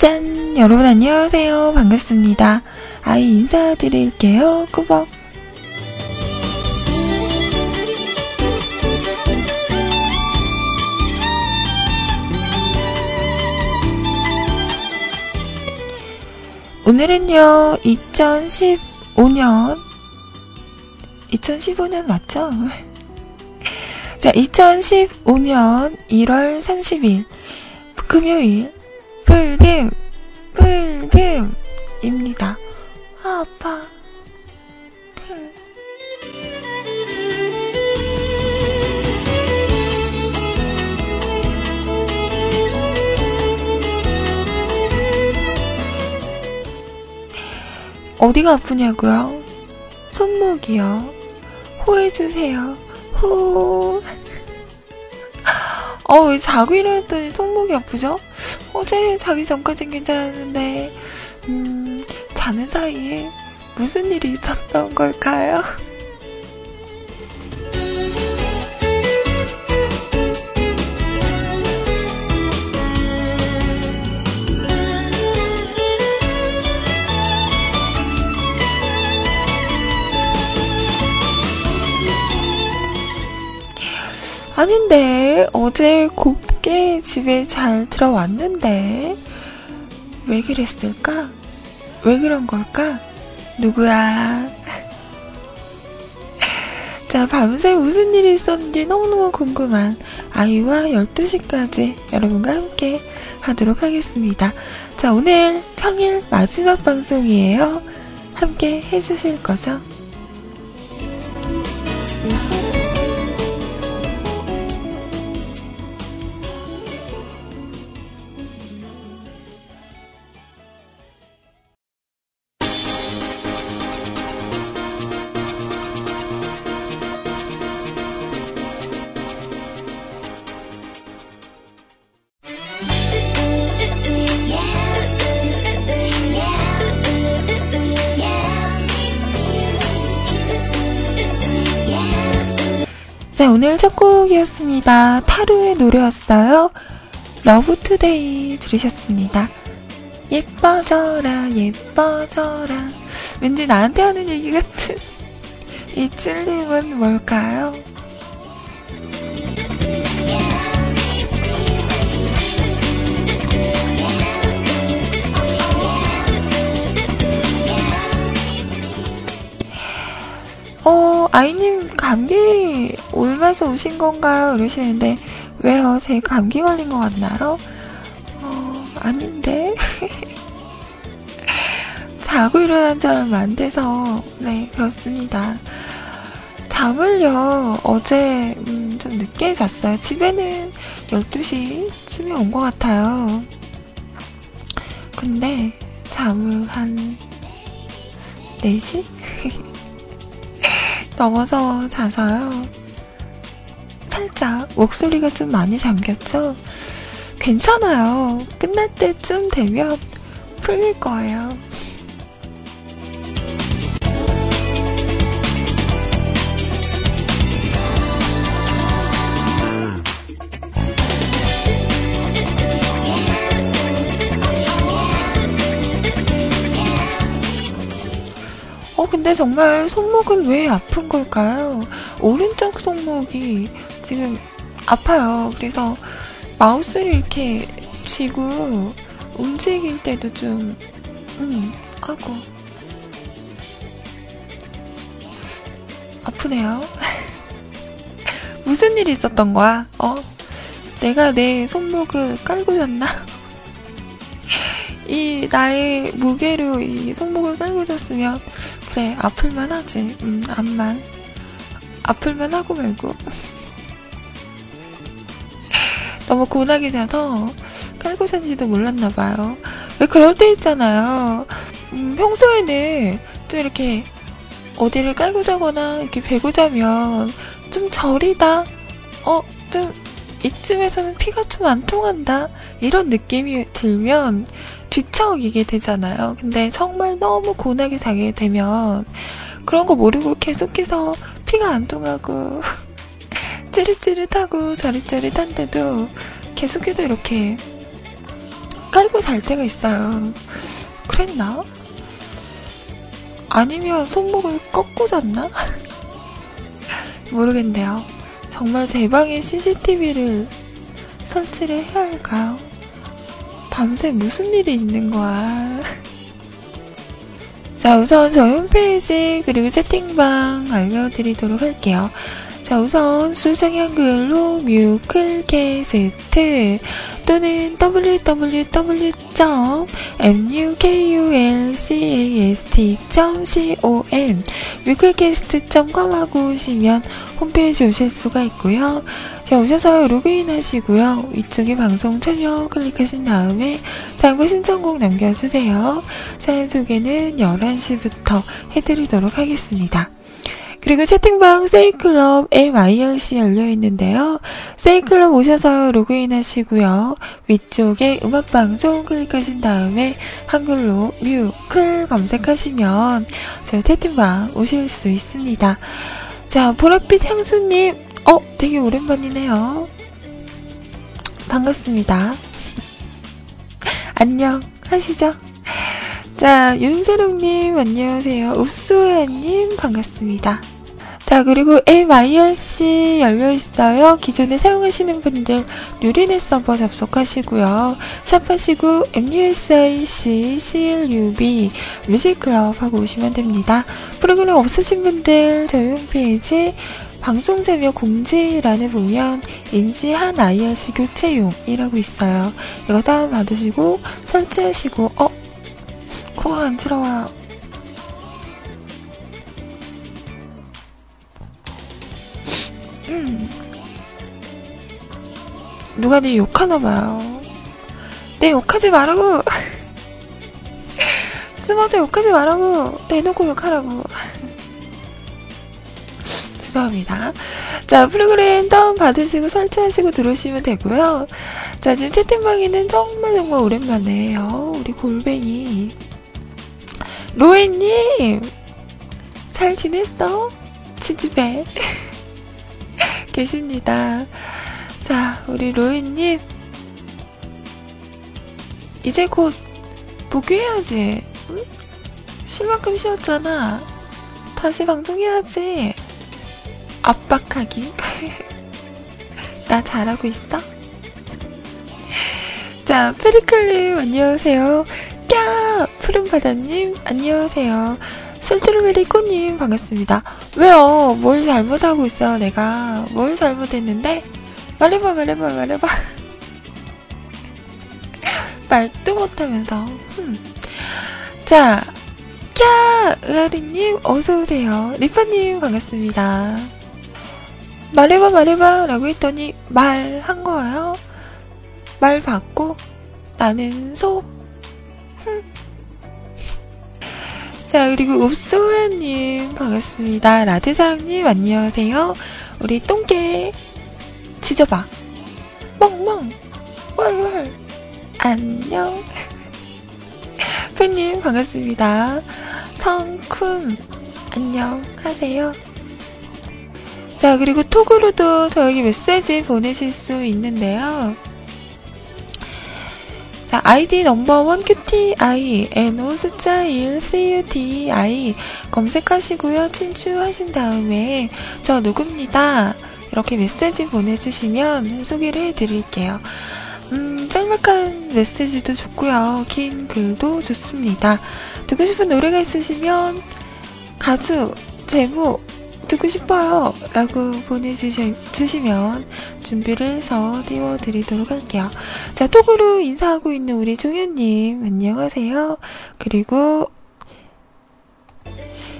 짠! 여러분 안녕하세요. 반갑습니다. 아이 인사드릴게요. 꾸벅. 오늘은요, 2015년, 2015년 맞죠? 자, 2015년 1월 30일, 금요일, 불금, 불금입니다. 아, 아파. 어디가 아프냐고요? 손목이요. 호해주세요. 호. 어, 왜 자고 일어났더니 손목이 아프죠? 어제 자기 전까진 괜찮았는데, 음, 자는 사이에 무슨 일이 있었던 걸까요? 아닌데, 어제 곱게 집에 잘 들어왔는데, 왜 그랬을까? 왜 그런 걸까? 누구야? 자, 밤새 무슨 일이 있었는지 너무너무 궁금한 아이와 12시까지 여러분과 함께 하도록 하겠습니다. 자, 오늘 평일 마지막 방송이에요. 함께 해주실 거죠? 오늘 첫 곡이었습니다. 타루의 노래였어요. 러브투데이 들으셨습니다. 예뻐져라, 예뻐져라. 왠지 나한테 하는 얘기 같은 이 찔림은 뭘까요? 어, 아이님 감기 올면서 오신 건가요? 이러시는데, 왜요? 제 감기 걸린 것 같나요? 어, 아닌데. 자고 일어난 지 얼마 안 돼서, 네, 그렇습니다. 잠을요, 어제, 음, 좀 늦게 잤어요. 집에는 12시쯤에 온 것 같아요. 근데, 잠을 한, 4시? 넘어서 자서요. 살짝 목소리가 좀 많이 잠겼죠? 괜찮아요. 끝날 때쯤 되면 풀릴 거예요. 어, 근데 정말 손목은 왜 아픈 걸까요? 오른쪽 손목이 지금 아파요. 그래서 마우스를 이렇게 쥐고 움직일 때도 좀, 음, 아고. 아프네요. 무슨 일이 있었던 거야? 어? 내가 내 손목을 깔고 잤나? 이 나의 무게로 이 손목을 깔고 잤으면 그래 아플만 하지 음 암만 아플만 하고 말고 너무 고나게 자서 깔고 잔지도 몰랐나봐요. 왜 그럴 때 있잖아요. 음, 평소에는 좀 이렇게 어디를 깔고 자거나 이렇게 베고 자면 좀 저리다? 어 좀 이쯤에서는 피가 좀 안 통한다? 이런 느낌이 들면 뒤척이게 되잖아요. 근데 정말 너무 고나게 자게 되면 그런 거 모르고 계속해서 피가 안 통하고 찌릿찌릿하고 저릿저릿한데도 계속해서 이렇게 깔고 잘 때가 있어요. 그랬나? 아니면 손목을 꺾고 잤나? 모르겠네요. 정말 제 방에 CCTV를 설치를 해야 할까요? 밤새 무슨 일이 있는 거야? 자, 우선 저희 홈페이지 그리고 채팅방 알려드리도록 할게요. 자, 우선 수정 한글로 뮤클캐스트 또는 www.mukulcast.com 뮤클캐스트.com 하고 오시면 홈페이지 오실 수가 있고요. 자, 오셔서 로그인 하시고요. 이쪽에 방송 참여 클릭하신 다음에 사연과 신청곡 남겨주세요. 사연 소개는 11시부터 해드리도록 하겠습니다. 그리고 채팅방 세이클럽 MIRC 열려있는데요. 세이클럽 오셔서 로그인 하시고요. 위쪽에 음악방송 클릭하신 다음에 한글로 뮤클 검색하시면 저 채팅방 오실 수 있습니다. 자, 보랏빛 향수님, 어, 되게 오랜만이네요. 반갑습니다. 안녕, 하시죠? 자, 윤세롱님, 안녕하세요. 읍소야님, 반갑습니다. 자, 그리고 MIRC 열려있어요. 기존에 사용하시는 분들 누리넷 서버 접속하시고요. 샵하시고 MUSIC, CLUB, 뮤직클럽 하고 오시면 됩니다. 프로그램 없으신 분들 저희 홈페이지 방송 제며 공지란에 보면 인지 한 IRC 교체용이라고 있어요. 이거 다운받으시고 설치하시고 어? 코가 간지러워요. 음. 누가 내 욕하나 봐요. 내 욕하지 말라고! 스마트 욕하지 말라고! 대놓고 욕하라고. 죄송합니다. 자, 프로그램 다운받으시고 설치하시고 들어오시면 되고요. 자, 지금 채팅방에는 정말 정말 오랜만에 요. 우리 골뱅이. 로에님! 잘 지냈어? 지집에. 계십니다. 자, 우리 로에님. 이제 곧 복귀해야지. 응? 쉴 만큼 쉬었잖아. 다시 방송해야지. 압박하기. 나 잘하고 있어? 자, 페리클님, 안녕하세요. 꺄! 푸른바다님, 안녕하세요. 스트로베리 꽃님, 반갑습니다. 왜요? 뭘 잘못하고 있어, 내가. 뭘 잘못했는데? 말해봐, 말해봐, 말해봐. 말도 못하면서. 흠. 자, 꺄! 으아리님, 어서오세요. 리파님, 반갑습니다. 말해봐, 말해봐, 라고 했더니, 말 한 거예요. 말 받고, 나는 소. 자, 그리고 읍소연님, 반갑습니다. 라드사랑님, 안녕하세요. 우리 똥개, 지져봐. 멍멍, 왈왈, 안녕. 팬님, 반갑습니다. 성쿤, 안녕하세요. 자, 그리고 톡으로도 저에게 메시지 보내실 수 있는데요. 자, 아이디 넘버원 QTI, NO 숫자 1, CUTI 검색하시고요. 친추하신 다음에 저 누굽니다. 이렇게 메시지 보내주시면 소개를 해드릴게요. 음, 짤막한 메시지도 좋고요. 긴 글도 좋습니다. 듣고 싶은 노래가 있으시면 가수, 제목, 듣고 싶어요. 라고 보내주시면 준비를 해서 띄워드리도록 할게요. 자, 톡으로 인사하고 있는 우리 종현님, 안녕하세요. 그리고,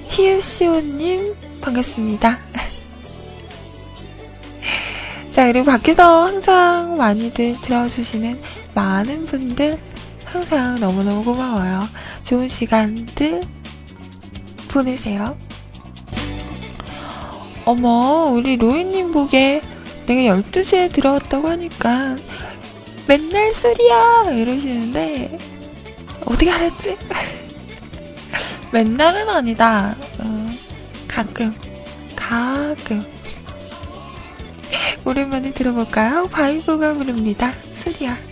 히유시오님, 반갑습니다. 자, 그리고 밖에서 항상 많이들 들어주시는 많은 분들, 항상 너무너무 고마워요. 좋은 시간들 보내세요. 어머, 우리 로이님 보게 내가 12시에 들어왔다고 하니까 맨날 술이야! 이러시는데, 어떻게 알았지? 맨날은 아니다. 어, 가끔, 가끔. 오랜만에 들어볼까요? 바이브가 부릅니다. 술이야.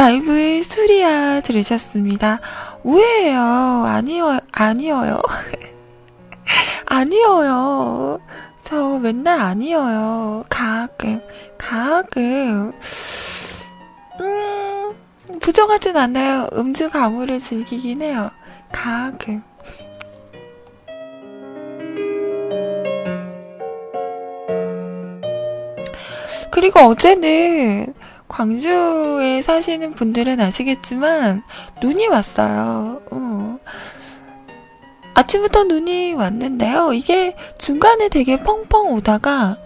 바이브의 수리야 들으셨습니다. 우회예요. 아니요, 아니어요. 아니어요. 저 맨날 아니어요. 가끔, 가끔. 음, 부정하진 않아요. 음주 가물을 즐기긴 해요. 가끔. 그리고 어제는 광주에 사시는 분들은 아시겠지만 눈이 왔어요. 어. 아침부터 눈이 왔는데요. 이게 중간에 되게 펑펑 오다가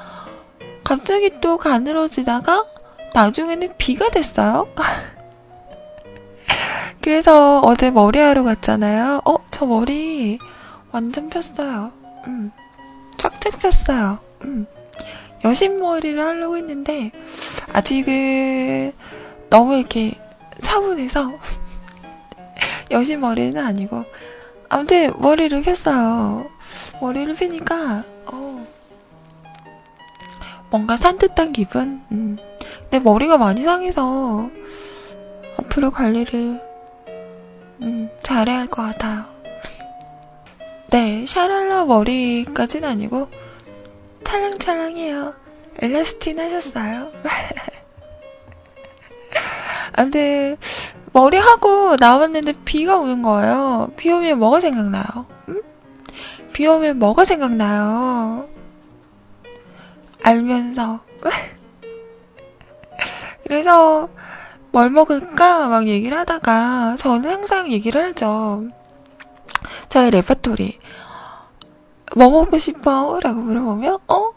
갑자기 또 가늘어지다가 나중에는 비가 됐어요. 그래서 어제 머리하러 갔잖아요. 어, 저 머리 완전 폈어요. 음, 쫙쫙 폈어요. 음. 여신머리를 하려고 했는데, 아직은 너무 이렇게 차분해서, 여신머리는 아니고, 아무튼 머리를 폈어요. 머리를 피니까, 어, 뭔가 산뜻한 기분? 음. 내 머리가 많이 상해서, 앞으로 관리를, 음, 잘해야 할 것 같아요. 네, 샤랄라 머리까지는 아니고, 찰랑찰랑해요. 엘라스틴 하셨어요? 아무튼 머리 하고 나왔는데 비가 오는 거예요. 비 오면 뭐가 생각나요? 응? 비 오면 뭐가 생각나요? 알면서. 그래서 뭘 먹을까 막 얘기를 하다가 저는 항상 얘기를 하죠. 저의 레퍼토리. 뭐 먹고 싶어? 라고 물어보면, 어?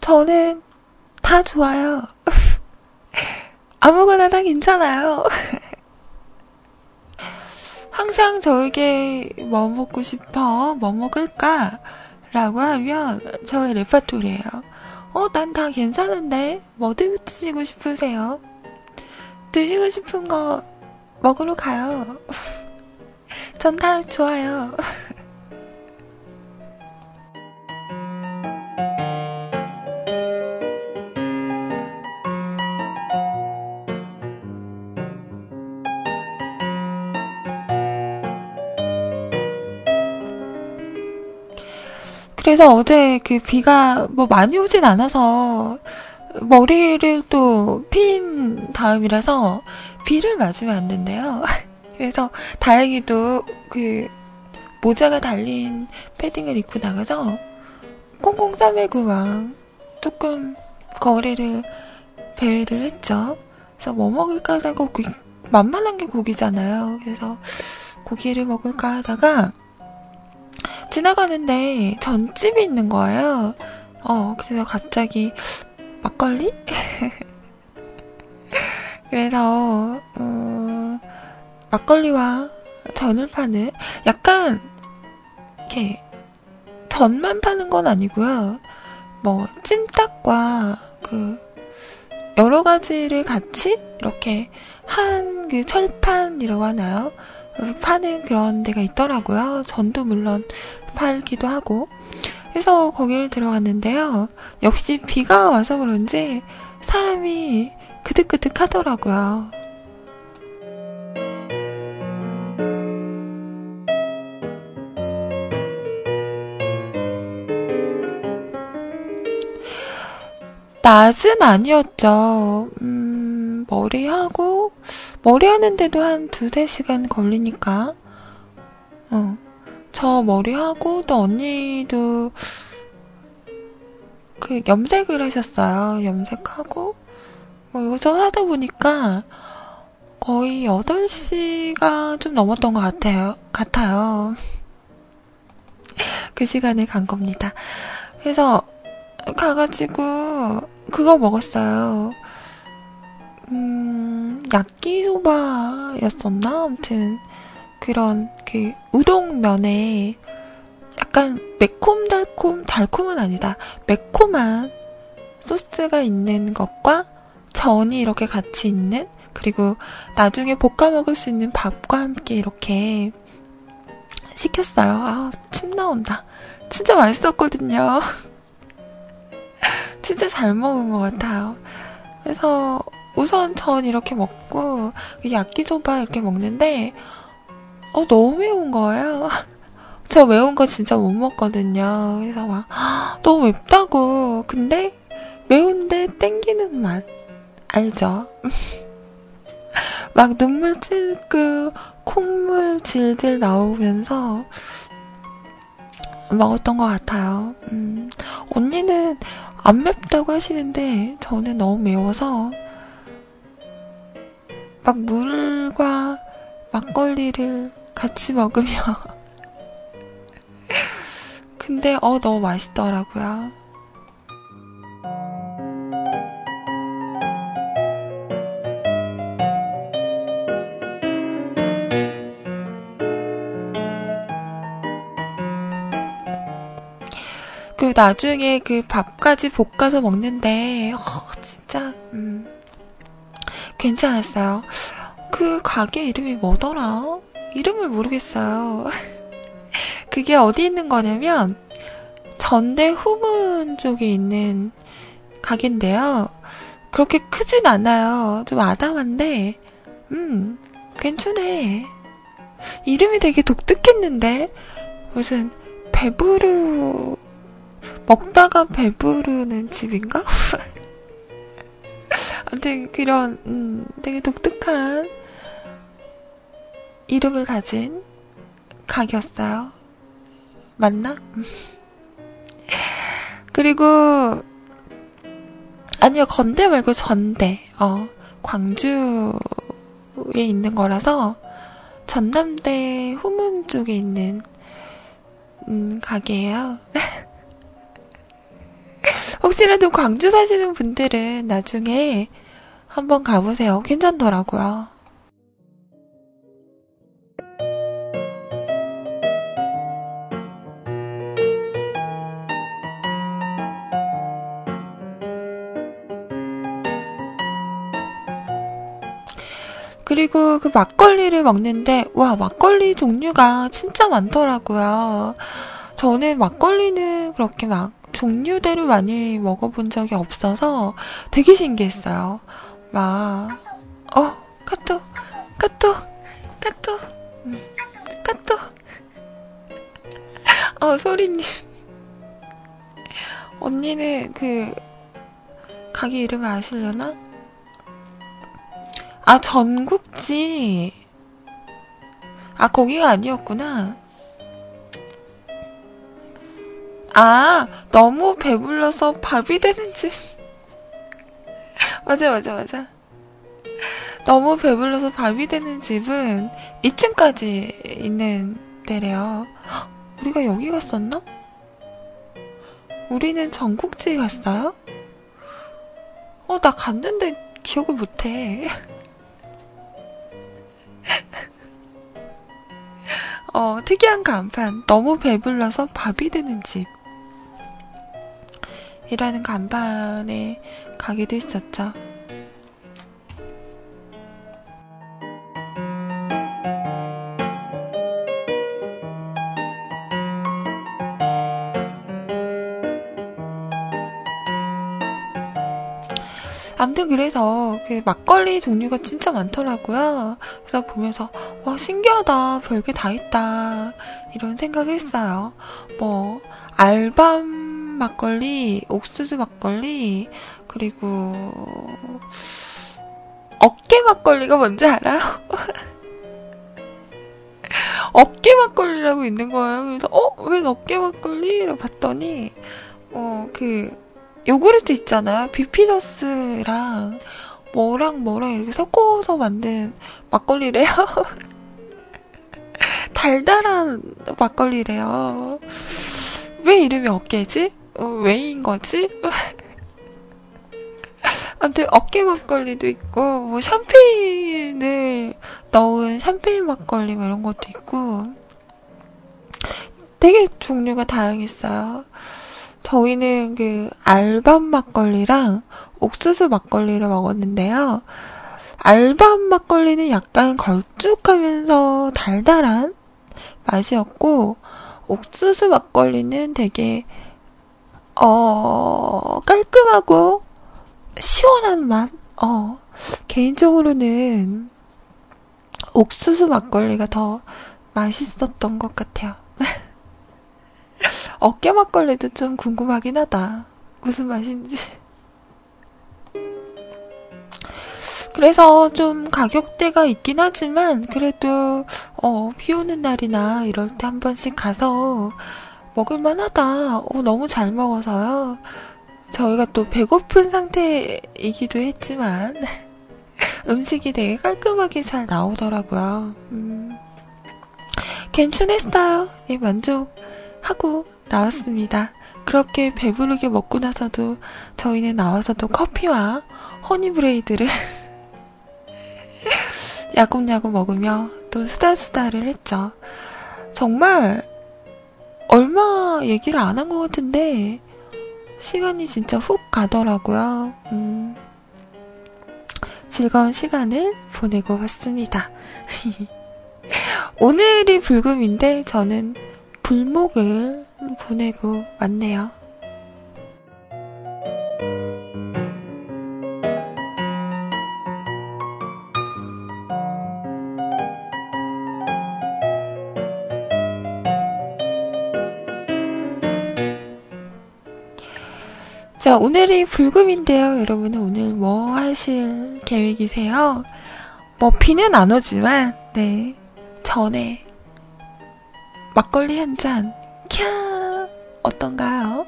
저는 다 좋아요. 아무거나 다 괜찮아요. 항상 저에게 뭐 먹고 싶어? 뭐 먹을까? 라고 하면 저의 레퍼토리예요. 어, 난 다 괜찮은데? 뭐 드시고 싶으세요? 드시고 싶은 거 먹으러 가요. 전 다 좋아요. 그래서 어제 그 비가 뭐 많이 오진 않아서 머리를 또 핀 다음이라서 비를 맞으면 안 된대요. 그래서 다행히도 그 모자가 달린 패딩을 입고 나가서 꽁꽁 싸매고 막 조금 거리를 배회를 했죠. 그래서 뭐 먹을까 하다가 고 만만한 게 고기잖아요. 그래서 고기를 먹을까 하다가 지나가는데 전집이 있는 거예요. 어, 그래서 갑자기 막걸리? 그래서 어, 막걸리와 전을 파는 약간 이렇게 전만 파는 건 아니고요. 뭐 찜닭과 그 여러 가지를 같이 이렇게 한 그 철판이라고 하나요? 파는 그런 데가 있더라고요. 전도 물론 팔기도 하고. 그래서 거기를 들어갔는데요. 역시 비가 와서 그런지 사람이 그득그득 하더라고요. 낮은 아니었죠. 음, 머리하고, 머리 하는데도 한 두세 시간 걸리니까. 어. 저 머리하고 또 언니도 그 염색을 하셨어요. 염색하고 뭐 이것저것 하다 보니까 거의 8시가 좀 넘었던 것 같아요. 같아요. 그 시간에 간 겁니다. 그래서 가가지고 그거 먹었어요. 음, 야끼소바였었나? 아무튼 그런 그 우동면에 약간 매콤달콤 달콤은 아니다. 매콤한 소스가 있는 것과 전이 이렇게 같이 있는 그리고 나중에 볶아 먹을 수 있는 밥과 함께 이렇게 시켰어요. 아, 침 나온다. 진짜 맛있었거든요. 진짜 잘 먹은 것 같아요. 그래서 우선 전 이렇게 먹고 야끼소바 이렇게 먹는데 어 너무 매운 거예요. 저 매운 거 진짜 못 먹거든요. 그래서 막 너무 맵다고. 근데 매운데 땡기는 맛 알죠? 막 눈물 찔끔 콧물 질질 나오면서 먹었던 것 같아요. 음, 언니는 안 맵다고 하시는데 저는 너무 매워서 막 물과 막걸리를 같이 먹으면 근데 어 너무 맛있더라고요. 그 나중에 그 밥까지 볶아서 먹는데 어, 음, 괜찮았어요. 그 가게 이름이 뭐더라? 이름을 모르겠어요. 그게 어디 있는 거냐면 전대 후문 쪽에 있는 가게인데요. 그렇게 크진 않아요. 좀 아담한데, 음, 괜찮네. 이름이 되게 독특했는데, 무슨, 배부르, 먹다가 배부르는 집인가? 아무튼, 그런, 음, 되게 독특한 이름을 가진 가게였어요. 맞나? 그리고 아니요 건대 말고 전대 어 광주에 있는 거라서 전남대 후문 쪽에 있는 음, 가게예요. 혹시라도 광주 사시는 분들은 나중에 한번 가보세요. 괜찮더라고요. 그리고 그 막걸리를 먹는데, 와, 막걸리 종류가 진짜 많더라고요. 저는 막걸리는 그렇게 막 종류대로 많이 먹어본 적이 없어서 되게 신기했어요. 막, 어, 카톡, 카톡, 카톡, 음, 카톡. 어, 소리님. 언니는 그, 가게 이름 아시려나? 아, 전국지. 아, 거기가 아니었구나. 아, 너무 배불러서 밥이 되는 집. 맞아, 맞아, 맞아. 너무 배불러서 밥이 되는 집은 2층까지 있는 데래요. 우리가 여기 갔었나? 우리는 전국지에 갔어요? 어, 나 갔는데 기억을 못해. 어, 특이한 간판. 너무 배불러서 밥이 되는 집. 이라는 간판에 가기도 했었죠. 아무튼 그래서 그 막걸리 종류가 진짜 많더라고요. 그래서 보면서 와 신기하다 별게 다 있다 이런 생각을 했어요. 뭐 알밤 막걸리, 옥수수 막걸리 그리고 어깨 막걸리가 뭔지 알아요? 어깨 막걸리라고 있는 거예요. 그래서 어? 왜 어깨 막걸리?라고 봤더니 어 그 요구르트 있잖아요. 비피너스랑 뭐랑 뭐랑 이렇게 섞어서 만든 막걸리래요. 달달한 막걸리래요. 왜 이름이 어깨지? 어, 왜인 거지? 아무튼 어깨 막걸리도 있고 뭐 샴페인을 넣은 샴페인 막걸리 뭐 이런 것도 있고 되게 종류가 다양했어요. 저희는 그 알밤 막걸리랑 옥수수 막걸리를 먹었는데요. 알밤 막걸리는 약간 걸쭉하면서 달달한 맛이었고, 옥수수 막걸리는 되게, 어, 깔끔하고 시원한 맛? 어, 개인적으로는 옥수수 막걸리가 더 맛있었던 것 같아요. 어깨 막걸리도 좀 궁금하긴 하다. 무슨 맛인지. 그래서 좀 가격대가 있긴 하지만 그래도 어, 비 오는 날이나 이럴 때 한 번씩 가서 먹을만 하다. 어, 너무 잘 먹어서요. 저희가 또 배고픈 상태이기도 했지만 음식이 되게 깔끔하게 잘 나오더라고요. 음, 괜찮았어요. 예, 만족하고 나왔습니다. 그렇게 배부르게 먹고 나서도 저희는 나와서도 커피와 허니브레이드를 야금야금 먹으며 또 수다수다를 했죠. 정말 얼마 얘기를 안 한 것 같은데 시간이 진짜 훅 가더라고요. 음, 즐거운 시간을 보내고 왔습니다. 오늘이 불금인데 저는 불목을 보내고 왔네요. 자, 오늘이 불금인데요. 여러분은 오늘 뭐 하실 계획이세요? 뭐, 비는 안 오지만, 네. 전에, 막걸리 한 잔, 캬! 어떤가요?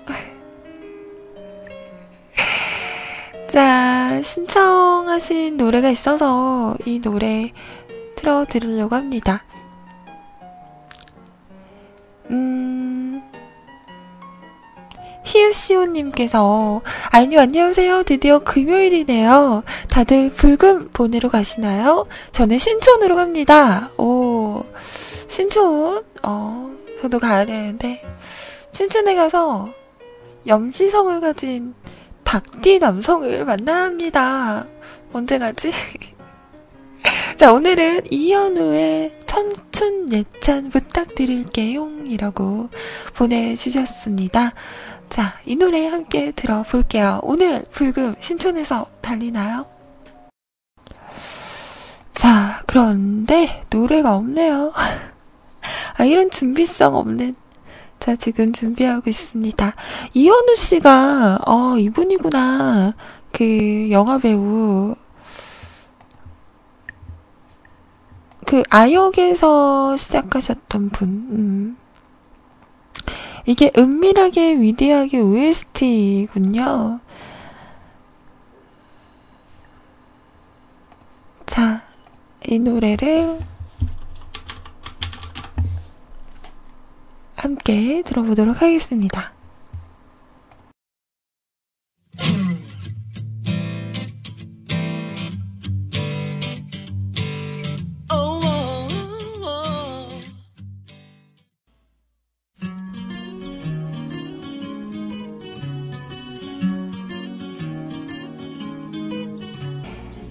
자, 신청하신 노래가 있어서 이 노래 틀어 드리려고 합니다. 히읗시오님께서 아이님 안녕하세요. 드디어 금요일이네요. 다들 불금 보내러 가시나요? 저는 신촌으로 갑니다. 오, 신촌? 어, 저도 가야 되는데. 신촌에 가서 염시성을 가진 닭띠 남성을 만나야 합니다. 언제 가지? 자, 오늘은 이현우의 청춘 예찬 부탁드릴게요. 이라고 보내주셨습니다. 자, 이 노래 함께 들어볼게요. 오늘 불금 신촌에서 달리나요? 자, 그런데 노래가 없네요. 아, 이런 준비성 없는. 자, 지금 준비하고 있습니다. 이현우 씨가, 어, 이분이구나. 그, 영화배우. 그, 아역에서 시작하셨던 분. 음. 이게 은밀하게 위대하게 OST군요. 자, 이 노래를 함께 들어보도록 하겠습니다.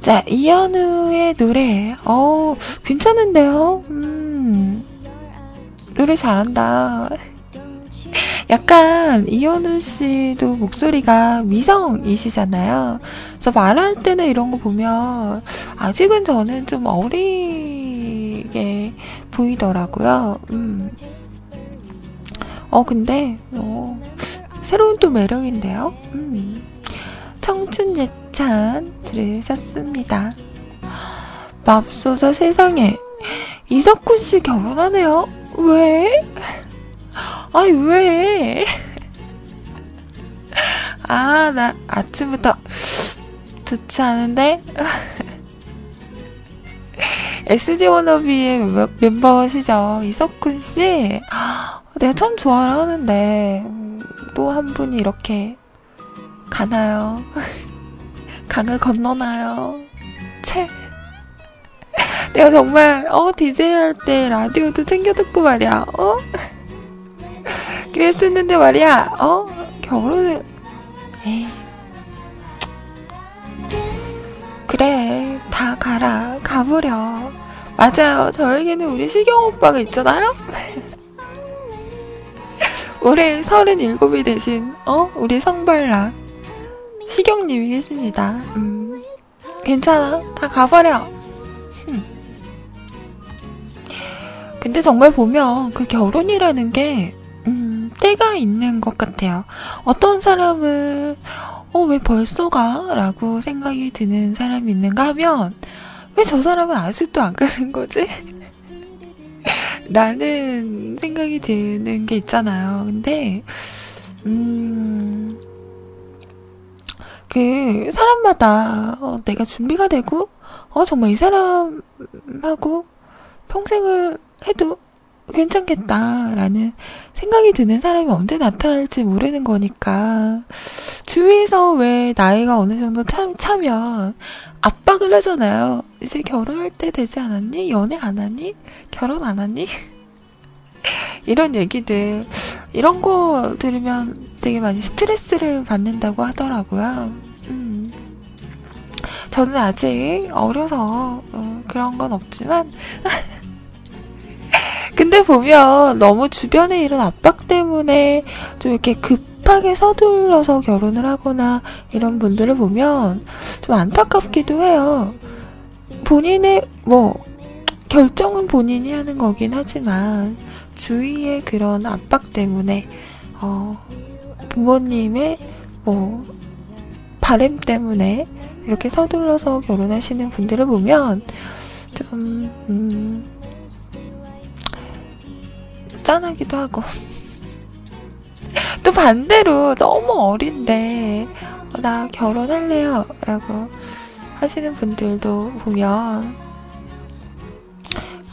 자, 이현우의 노래. 어우, 괜찮은데요? 음, 노래 잘한다. 약간 이현우 씨도 목소리가 미성이시잖아요. 그래서 말할 때는 이런 거 보면 아직은 저는 좀 어리게 보이더라고요. 음. 어, 근데, 어, 새로운 또 매력인데요? 음. 청춘 예 찬 들으셨습니다. 맙소사 세상에 이석훈 씨 결혼하네요. 왜? 아니 왜? 아, 나 아침부터 좋지 않은데? SG 워너비의 멤버시죠. 이석훈 씨. 내가 참 좋아하는데 또 한 분이 이렇게 가나요? 강을 건너나요? 채. 내가 정말, 어, DJ 할 때 라디오도 챙겨 듣고 말이야, 어? 그랬었는데 말이야, 어? 결혼을, 에이. 그래, 다 가라, 가버려. 맞아요, 저에게는 우리 시경 오빠가 있잖아요? 올해 37이 되신, 어? 우리 성발라. 시경님이 계십니다. 음. 괜찮아. 다 가버려. 근데 정말 보면 그 결혼이라는 게, 음, 때가 있는 것 같아요. 어떤 사람은, 어, 왜 벌써 가? 라고 생각이 드는 사람이 있는가 하면, 왜 저 사람은 아직도 안 가는 거지? 라는 생각이 드는 게 있잖아요. 근데, 음, 그, 사람마다, 어, 내가 준비가 되고, 어, 정말 이 사람하고 평생을 해도 괜찮겠다라는 생각이 드는 사람이 언제 나타날지 모르는 거니까 주위에서 왜 나이가 어느 정도 참, 차면 압박을 하잖아요. 이제 결혼할 때 되지 않았니? 연애 안 하니? 결혼 안 하니? 이런 얘기들 이런 거 들으면 되게 많이 스트레스를 받는다고 하더라고요. 음. 저는 아직 어려서 어, 그런 건 없지만 근데 보면 너무 주변에 이런 압박 때문에 좀 이렇게 급하게 서둘러서 결혼을 하거나 이런 분들을 보면 좀 안타깝기도 해요. 본인의 뭐 결정은 본인이 하는 거긴 하지만 주위의 그런 압박 때문에 어 부모님의 뭐 바램 때문에 이렇게 서둘러서 결혼하시는 분들을 보면 좀 음, 짠하기도 하고. 또 반대로 너무 어린데, 어, 나 결혼할래요. 라고 하시는 분들도 보면,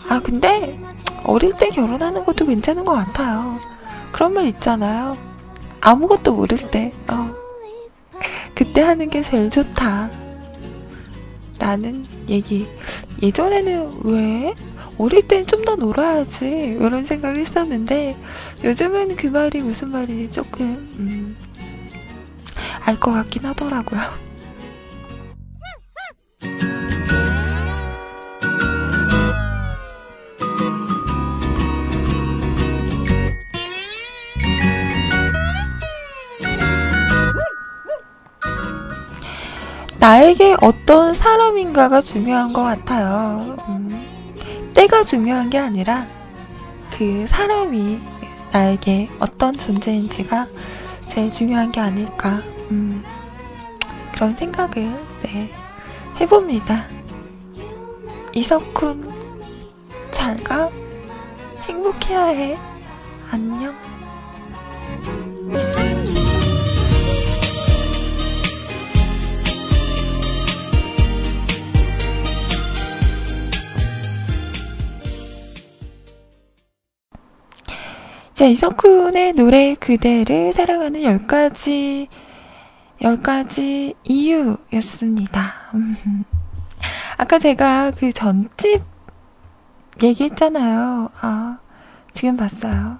아, 근데, 어릴 때 결혼하는 것도 괜찮은 것 같아요. 그런 말 있잖아요. 아무것도 모를 때, 어, 그때 하는 게 제일 좋다. 라는 얘기. 예전에는 왜 어릴 땐 좀 더 놀아야지 이런 생각을 했었는데 요즘은 그 말이 무슨 말인지 조금 음, 알 것 같긴 하더라고요. 나에게 어떤 사람인가가 중요한 것 같아요. 음. 때가 중요한 게 아니라 그 사람이 나에게 어떤 존재인지가 제일 중요한 게 아닐까 음, 그런 생각을 네, 해봅니다. 이석훈 잘가 행복해야 해 안녕. 자, 이석훈의 노래 그대를 사랑하는 10가지, 10가지 이유였습니다. 아까 제가 그 전집 얘기했잖아요. 아, 지금 봤어요.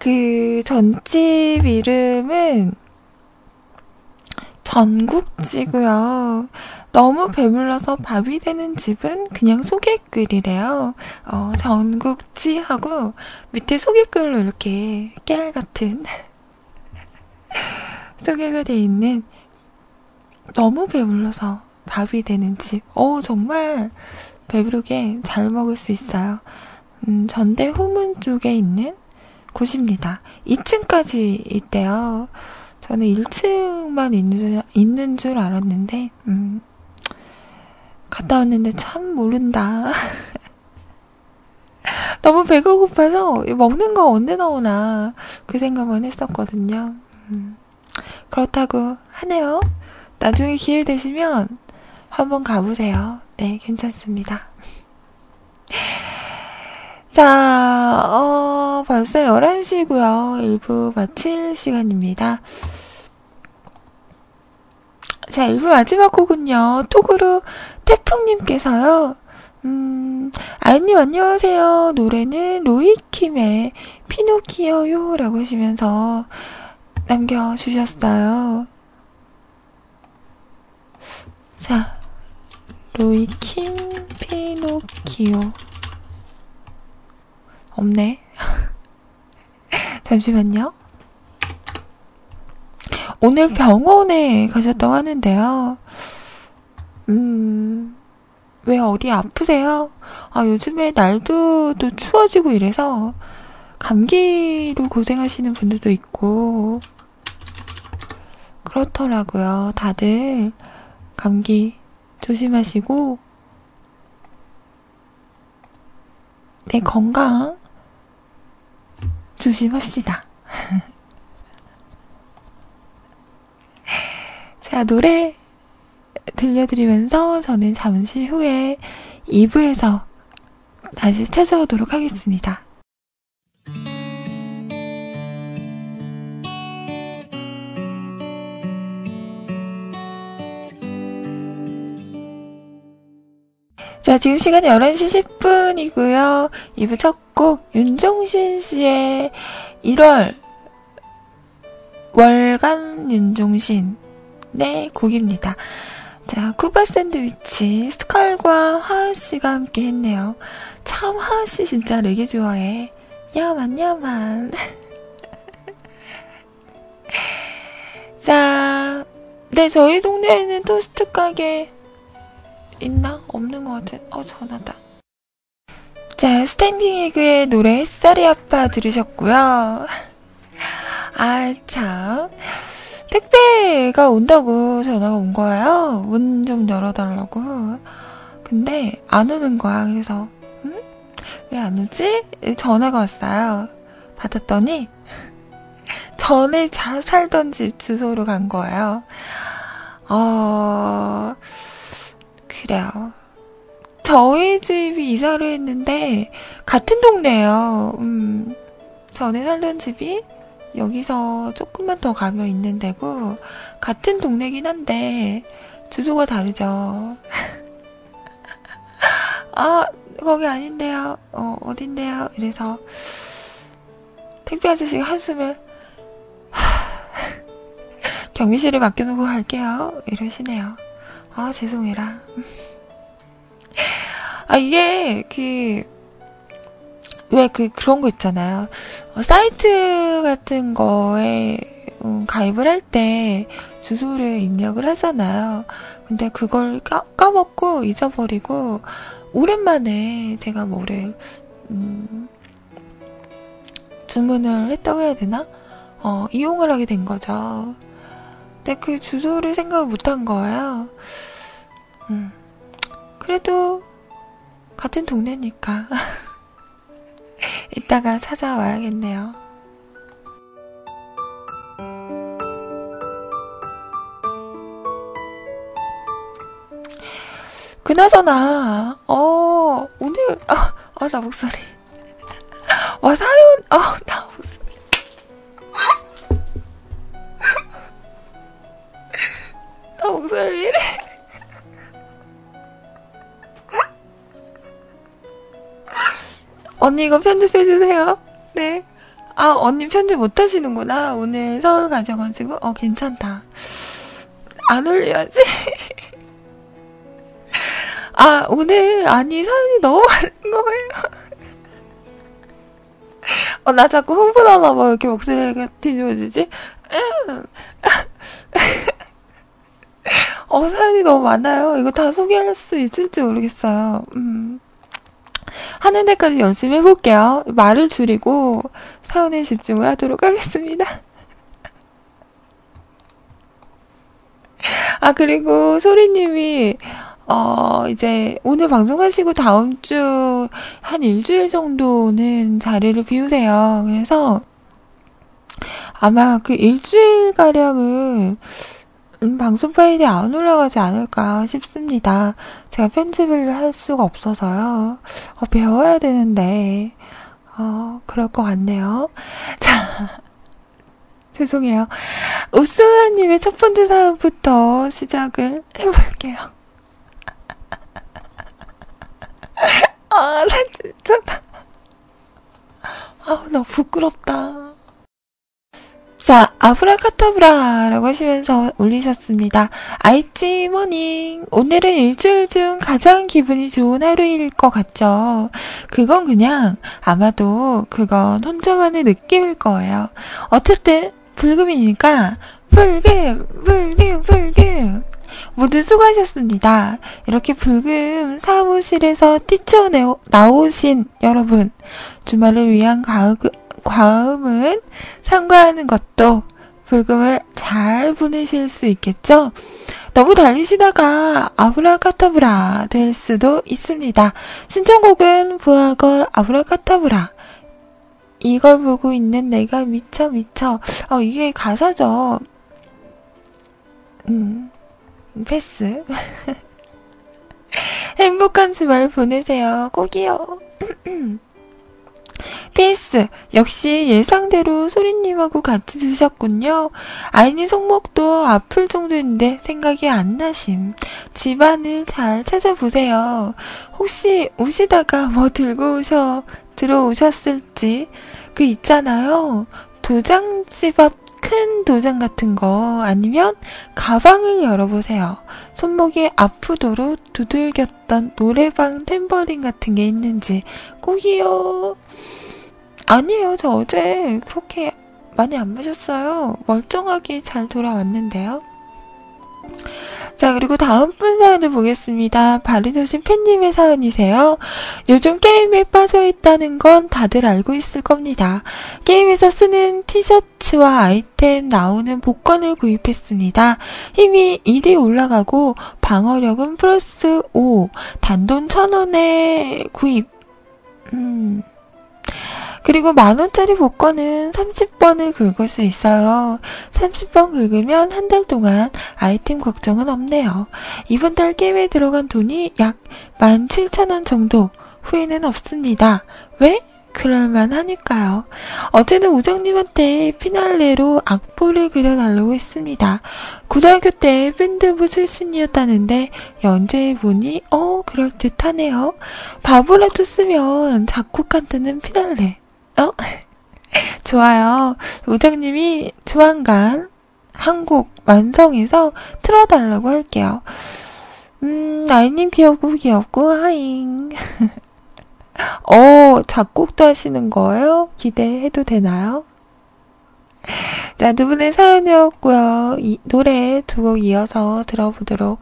그 전집 이름은 전국지고요. 너무 배불러서 밥이 되는 집은 그냥 소개글이래요. 어, 전국지 하고 밑에 소개글로 이렇게 깨알 같은 소개가 돼 있는 너무 배불러서 밥이 되는 집. 어, 정말 배부르게 잘 먹을 수 있어요. 음, 전대 후문 쪽에 있는 곳입니다. 2층까지 있대요. 저는 1층만 있는 줄, 있는 줄 알았는데, 음, 갔다 왔는데 참 모른다. 너무 배가 고파서 먹는 거 언제 나오나 그 생각만 했었거든요. 음, 그렇다고 하네요. 나중에 기회 되시면 한번 가보세요. 네, 괜찮습니다. 자, 어, 벌써 11시고요. 1부 마칠 시간입니다. 자, 1부 마지막 곡은요. 톡으로 태풍님께서요. 음, 아이님 안녕하세요. 노래는 로이킴의 피노키오요 라고 하시면서 남겨주셨어요. 자, 로이킴 피노키오. 없네. 잠시만요. 오늘 병원에 가셨다고 하는데요. 음, 왜 어디 아프세요? 아, 요즘에 날도 또 추워지고 이래서 감기로 고생하시는 분들도 있고, 그렇더라고요. 다들 감기 조심하시고, 내 건강 조심합시다. 자, 노래 들려드리면서 저는 잠시 후에 2부에서 다시 찾아오도록 하겠습니다. 자, 지금 시간이 11시 10분이고요. 2부 첫 곡, 윤종신 씨의 1월 월간 윤종신의 곡입니다. 자, 쿠바 샌드위치, 스컬과 하하씨가 함께 했네요. 참, 하하씨 진짜 레게 좋아해. 야만, 야만. 자, 네, 저희 동네에는 토스트 가게 있나? 없는 것 같은, 어, 전화다. 자, 스탠딩 에그의 노래 햇살이 아파 들으셨고요. 아, 참. 택배가 온다고 전화가 온 거예요. 문 좀 열어달라고. 근데 안 오는 거야. 그래서 응? 왜 안 오지? 전화가 왔어요. 받았더니 전에 자 살던 집 주소로 간 거예요. 어 그래요. 저희 집이 이사를 했는데 같은 동네예요. 음, 전에 살던 집이 여기서 조금만 더 가면 있는 데고 같은 동네긴 한데 주소가 다르죠. 아 거기 아닌데요. 어 어딘데요? 이래서 택배 아저씨가 한숨을 경비실에 맡겨놓고 갈게요. 이러시네요. 아 죄송해라. 아 이게 그 왜 그 그런 거 있잖아요. 어, 사이트 같은 거에 음, 가입을 할 때 주소를 입력을 하잖아요. 근데 그걸 까, 까먹고 잊어버리고 오랜만에 제가 뭐를 음, 주문을 했다고 해야 되나? 어, 이용을 하게 된 거죠. 근데 그 주소를 생각을 못 한 거예요. 음. 그래도 같은 동네니까 이따가 찾아와야겠네요. 그나저나, 어, 오늘, 아, 아, 나 목소리. 와, 사연, 아, 나 목소리. 나 목소리 이래. 언니 이거 편집해주세요. 네. 아, 언니 편집 못하시는구나. 오늘 서울 가셔가지고. 어, 괜찮다. 안 올려야지. 아, 오늘, 아니, 사연이 너무 많은 거예요. 어, 나 자꾸 흥분하나 봐. 이렇게 목소리가 뒤집어지지? 어, 사연이 너무 많아요. 이거 다 소개할 수 있을지 모르겠어요. 음. 하는 데까지 열심히 해볼게요. 말을 줄이고 사연에 집중을 하도록 하겠습니다. 아, 그리고 소리님이, 어, 이제 오늘 방송하시고 다음 주 한 일주일 정도는 자리를 비우세요. 그래서 아마 그 일주일가량은 음, 방송 파일이 안 올라가지 않을까 싶습니다. 제가 편집을 할 수가 없어서요. 어, 배워야 되는데, 어, 그럴 것 같네요. 자, 죄송해요. 우스아님의 첫 번째 사연부터 시작을 해볼게요. 아, 나 진짜, 나. 아우, 나 부끄럽다. 자, 아브라카다브라라고 하시면서 올리셨습니다. 아이치 morning. 오늘은 일주일 중 가장 기분이 좋은 하루일 것 같죠? 그건 그냥 아마도 그건 혼자만의 느낌일 거예요. 어쨌든 불금이니까 불금, 불금, 불금. 모두 수고하셨습니다. 이렇게 불금 사무실에서 뛰쳐나오신 여러분, 주말을 위한 과음은 상과하는 것도 불금을 잘 보내실 수 있겠죠? 너무 달리시다가 아브라카타브라 될 수도 있습니다. 신청곡은 부하걸 아브라카타브라. 이걸 보고 있는 내가 미쳐 미쳐. 어, 이게 가사죠. 음, 패스. 행복한 주말 보내세요. 꼭이요. PS, 역시 예상대로 소리님하고 같이 드셨군요. 아이니 손목도 아플 정도인데 생각이 안 나심. 집안을 잘 찾아보세요. 혹시 오시다가 뭐 들고 오셔, 들어오셨을지. 그 있잖아요. 도장집 앞 큰 도장 같은 거 아니면 가방을 열어보세요. 손목이 아프도록 두들겼던 노래방 탬버린 같은 게 있는지 꼭이요. 아니에요. 저 어제 그렇게 많이 안 마셨어요. 멀쩡하게 잘 돌아왔는데요. 자, 그리고 다음 분 사연을 보겠습니다. 바르조신 팬님의 사연이세요. 요즘 게임에 빠져 있다는 건 다들 알고 있을 겁니다. 게임에서 쓰는 티셔츠와 아이템 나오는 복권을 구입했습니다. 힘이 1이 올라가고 방어력은 플러스 5, 단돈 1000원에 구입. 음. 그리고 만원짜리 복권은 30번을 긁을 수 있어요. 30번 긁으면 한 달 동안 아이템 걱정은 없네요. 이번 달 게임에 들어간 돈이 약 17,000원 정도. 후회는 없습니다. 왜? 그럴만 하니까요. 어제는 우정님한테 피날레로 악보를 그려달라고 했습니다. 고등학교 때 밴드부 출신이었다는데 연주해보니 어 그럴듯하네요. 바보라도 쓰면 작곡한다는 피날레. 어? 좋아요. 우정님이 조만간 한곡 완성해서 틀어달라고 할게요. 음, 나이님 귀엽고 귀엽고 하잉. 어, 작곡도 하시는 거예요? 기대해도 되나요? 자, 두 분의 사연이었고요. 이, 노래 두 곡 이어서 들어보도록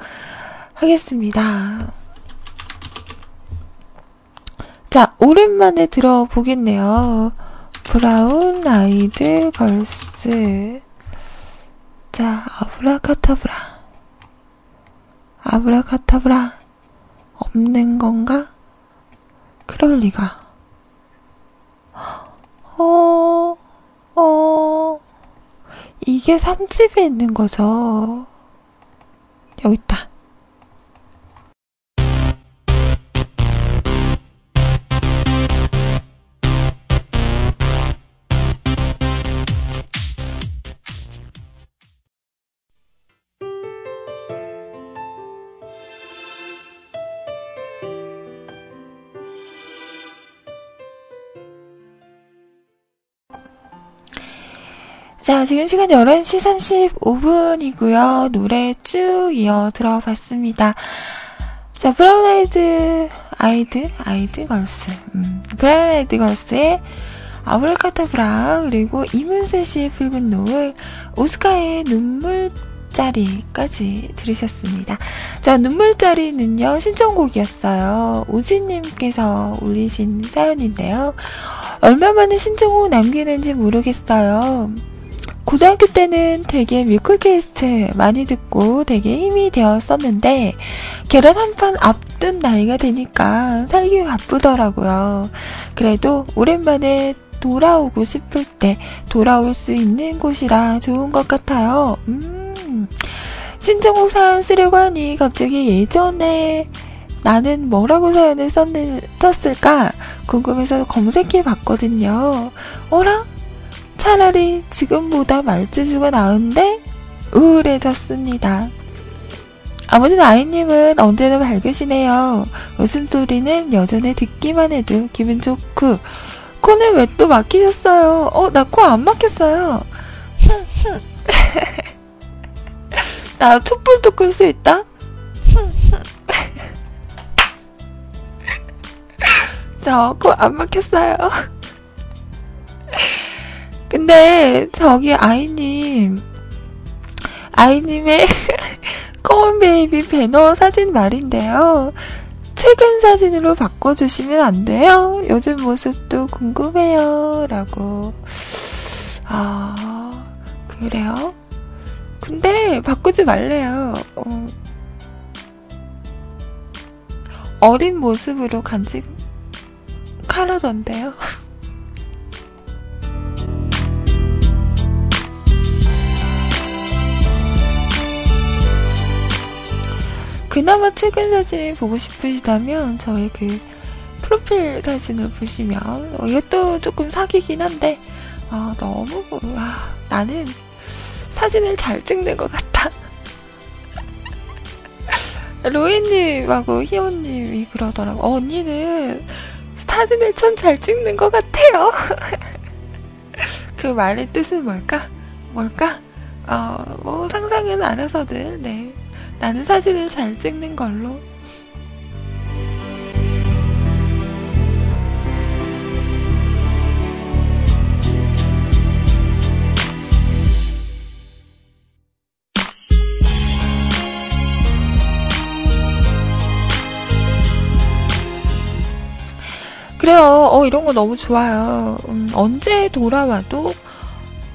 하겠습니다. 자, 오랜만에 들어보겠네요. 브라운 아이드 걸스. 자, 아브라카타브라. 아브라카타브라. 없는 건가? 그럴 리가. 어, 어, 이게 3집에 있는 거죠. 여기 있다. 자, 지금 시간 11시 35분이고요. 노래 쭉 이어 들어봤습니다. 자, 브라운 아이드, 아이드, 아이드 걸스. 음, 브라운 아이드 걸스의 아브라카다브라, 그리고 이문세 씨의 붉은 노을, 오스카의 눈물자리까지 들으셨습니다. 자, 눈물자리는요, 신청곡이었어요. 우진님께서 올리신 사연인데요. 얼마 만에 신청곡 남기는지 모르겠어요. 고등학교 때는 되게 뮤클캐스트 많이 듣고 되게 힘이 되었었는데 계란 한 판 앞둔 나이가 되니까 살기 바쁘더라고요. 그래도 오랜만에 돌아오고 싶을 때 돌아올 수 있는 곳이라 좋은 것 같아요. 음. 신청곡 사연 쓰려고 하니 갑자기 예전에 나는 뭐라고 사연을 썼는, 썼을까 궁금해서 검색해 봤거든요. 어라? 차라리 지금보다 말재주가 나은데 우울해졌습니다. 아무튼 아이님은 언제나 밝으시네요. 웃음소리는 여전히 듣기만 해도 기분 좋고 코는 왜 또 막히셨어요? 어, 나 코 안 막혔어요. 나 촛불도 끌 수 있다? 저 코 안 막혔어요. 근데 저기 아이님 아이님의 꺼운 베이비 배너 사진 말인데요. 최근 사진으로 바꿔주시면 안 돼요? 요즘 모습도 궁금해요. 라고. 아, 그래요? 근데 바꾸지 말래요. 어. 어린 모습으로 간직하려던데요. 그나마 최근 사진 보고 싶으시다면 저희 그 프로필 사진을 보시면 어, 이것도 조금 사기긴 한데 아, 너무 아, 나는 사진을 잘 찍는 것 같아. 로이님하고 희원님이 그러더라고. 어, 언니는 사진을 참 잘 찍는 것 같아요. 그 말의 뜻은 뭘까? 뭘까? 어, 뭐 상상은 알아서들, 네. 나는 사진을 잘 찍는 걸로. 그래요. 어, 이런 거 너무 좋아요. 음, 언제 돌아와도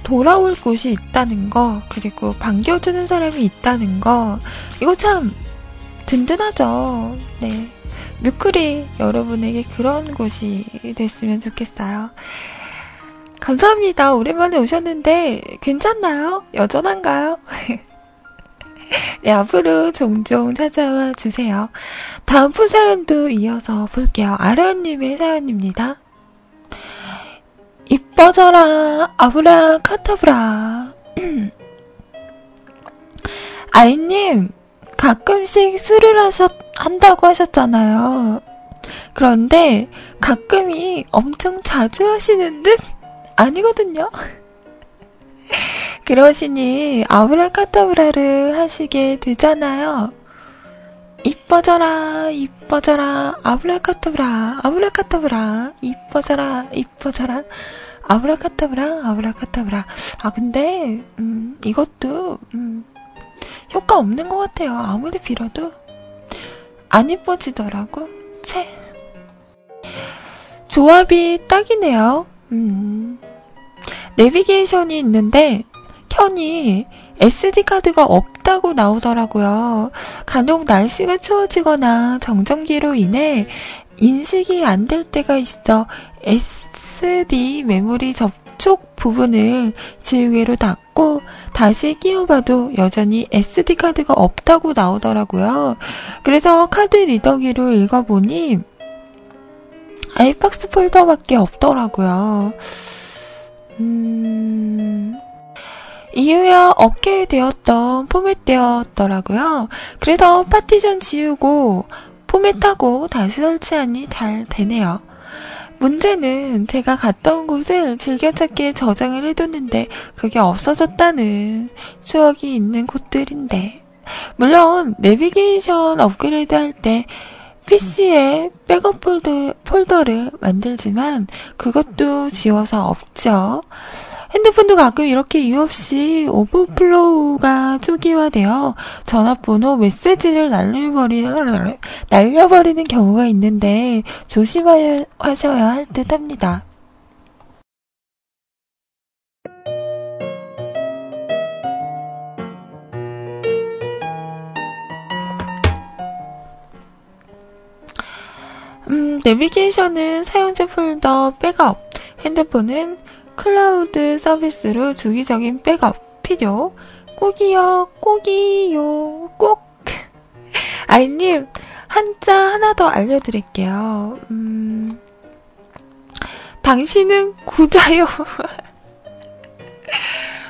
돌아올 곳이 있다는 거, 그리고 반겨주는 사람이 있다는 거, 이거 참 든든하죠. 네. 뮤클이 여러분에게 그런 곳이 됐으면 좋겠어요. 감사합니다. 오랜만에 오셨는데, 괜찮나요? 여전한가요? 네, 앞으로 종종 찾아와 주세요. 다음 푸 사연도 이어서 볼게요. 아라님의 사연입니다. 이뻐져라 아브라 카타브라 아이님 가끔씩 술을 하셨 한다고 하셨잖아요. 그런데 가끔이 엄청 자주 하시는 듯 아니거든요. 그러시니 아브라카타브라를 하시게 되잖아요. 이뻐져라, 이뻐져라, 아브라카타브라, 아브라카타브라, 이뻐져라, 이뻐져라, 아브라카타브라, 아브라카타브라. 아, 근데, 음, 이것도, 음, 효과 없는 것 같아요. 아무리 빌어도. 안 이뻐지더라고. 채. 조합이 딱이네요. 음. 내비게이션이 있는데, 켠이 SD카드가 없다고 나오더라고요. 간혹 날씨가 추워지거나 정전기로 인해 인식이 안 될 때가 있어 SD 메모리 접촉 부분을 지우개로 닫고 다시 끼워봐도 여전히 SD카드가 없다고 나오더라고요. 그래서 카드 리더기로 읽어보니 아이박스 폴더밖에 없더라고요. 음... 이유야 어찌되었던 포맷되었더라고요. 그래서 파티션 지우고 포맷하고 다시 설치하니 잘 되네요. 문제는 제가 갔다 온 곳을 즐겨찾기에 저장을 해뒀는데 그게 없어졌다는 추억이 있는 곳들인데 물론 내비게이션 업그레이드 할 때 PC에 백업 폴더, 폴더를 만들지만 그것도 지워서 없죠. 핸드폰도 가끔 이렇게 이유 없이 오버플로우가 초기화되어 전화번호 메시지를 날려버리는, 날려버리는 경우가 있는데 조심하셔야 할 듯 합니다. 음, 내비게이션은 사용자 폴더 백업, 핸드폰은 클라우드 서비스로 주기적인 백업 필요. 꼭이요, 꼭이요, 꼭. 아이님, 한자 하나 더 알려드릴게요. 음, 당신은 고자요.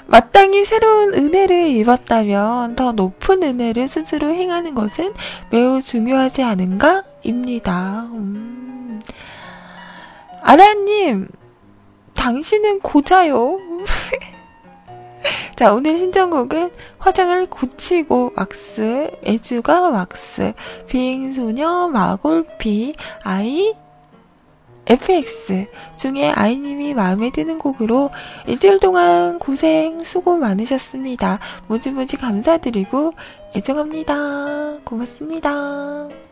마땅히 새로운 은혜를 입었다면 더 높은 은혜를 스스로 행하는 것은 매우 중요하지 않은가? 입니다. 음. 아라님, 당신은 고자요. 자, 오늘 신청곡은 화장을 고치고 왁스, 애주가 왁스, 비행소녀, 마골피, 아이, FX 중에 아이님이 마음에 드는 곡으로 일주일 동안 고생 수고 많으셨습니다. 무지무지 감사드리고 애정합니다. 고맙습니다.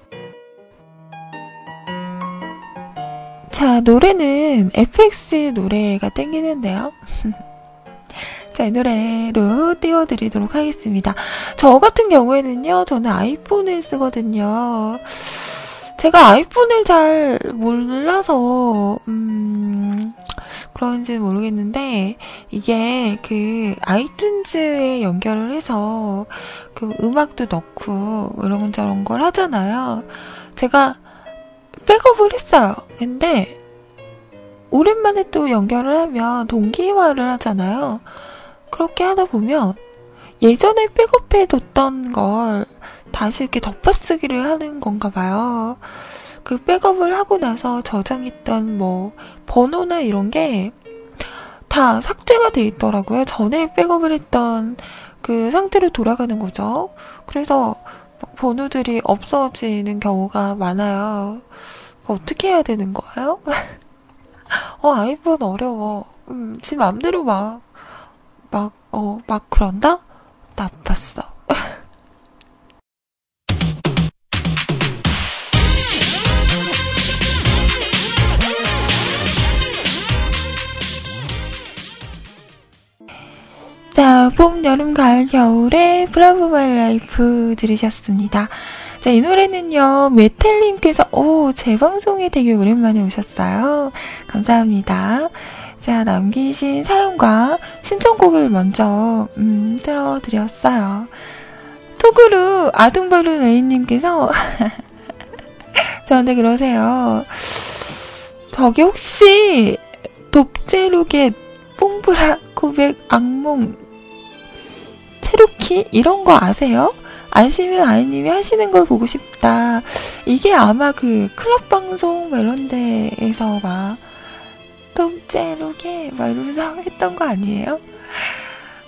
자, 노래는 FX 노래가 땡기는데요. 자, 이 노래로 띄워드리도록 하겠습니다. 저 같은 경우에는요, 저는 아이폰을 쓰거든요. 제가 아이폰을 잘 몰라서, 음, 그런지 모르겠는데, 이게 그 아이튠즈에 연결을 해서 그 음악도 넣고 이런 저런 걸 하잖아요. 제가 백업을 했어요. 근데, 오랜만에 또 연결을 하면 동기화를 하잖아요. 그렇게 하다 보면 예전에 백업해뒀던 걸 다시 이렇게 덮어쓰기를 하는 건가 봐요. 그 백업을 하고 나서 저장했던 뭐 번호나 이런 게 다 삭제가 돼 있더라고요. 전에 백업을 했던 그 상태로 돌아가는 거죠. 그래서 번호들이 없어지는 경우가 많아요. 어떻게 해야 되는 거예요? 어, 아이폰 어려워. 음, 지 맘대로 막 막, 어, 막 그런다? 나빴어. 자, 봄, 여름, 가을, 겨울에 Bravo My Life 들으셨습니다. 자, 이 노래는요, 메텔님께서, 오, 제 방송에 되게 오랜만에 오셨어요. 감사합니다. 자, 남기신 사연과 신청곡을 먼저, 음, 틀어드렸어요. 톡으로 아둥바루 레이님께서 저한테 그러세요. 저기 혹시 독재룩의 뽕브라 고백 악몽 체루키 이런 거 아세요? 아시면 아이님이 하시는 걸 보고 싶다. 이게 아마 그 클럽 방송 이런 데에서 막 통째로게 막 이러면서 했던 거 아니에요?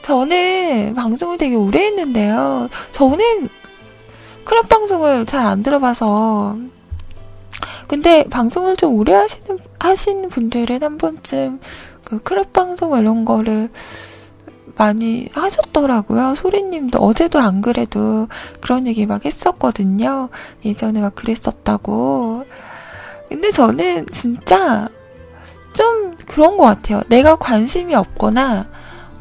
저는 방송을 되게 오래 했는데요. 저는 클럽 방송을 잘 안 들어봐서 근데 방송을 좀 오래 하시는 하신 분들은 한 번쯤 그 클럽 방송 이런 거를 많이 하셨더라고요. 소리님도 어제도 안 그래도 그런 얘기 막 했었거든요. 예전에 막 그랬었다고. 근데 저는 진짜 좀 그런 것 같아요. 내가 관심이 없거나,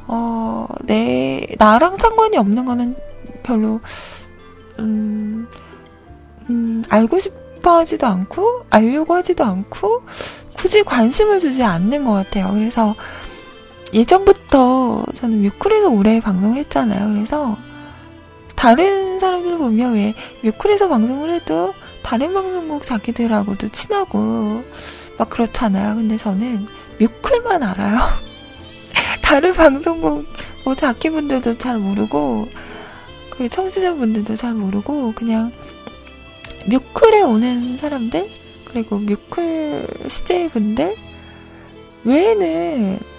어, 내, 나랑 상관이 없는 거는 별로, 음, 음, 알고 싶어 하지도 않고, 알려고 하지도 않고, 굳이 관심을 주지 않는 것 같아요. 그래서 예전부터 저는 뮤클에서 오래 방송을 했잖아요. 그래서 다른 사람들 보면 왜 뮤클에서 방송을 해도 다른 방송국 자기들하고도 친하고 막 그렇잖아요. 근데 저는 뮤클만 알아요. 다른 방송국 뭐 자키분들도 잘 모르고 그 청취자분들도 잘 모르고 그냥 뮤클에 오는 사람들 그리고 뮤클 CJ분들 외에는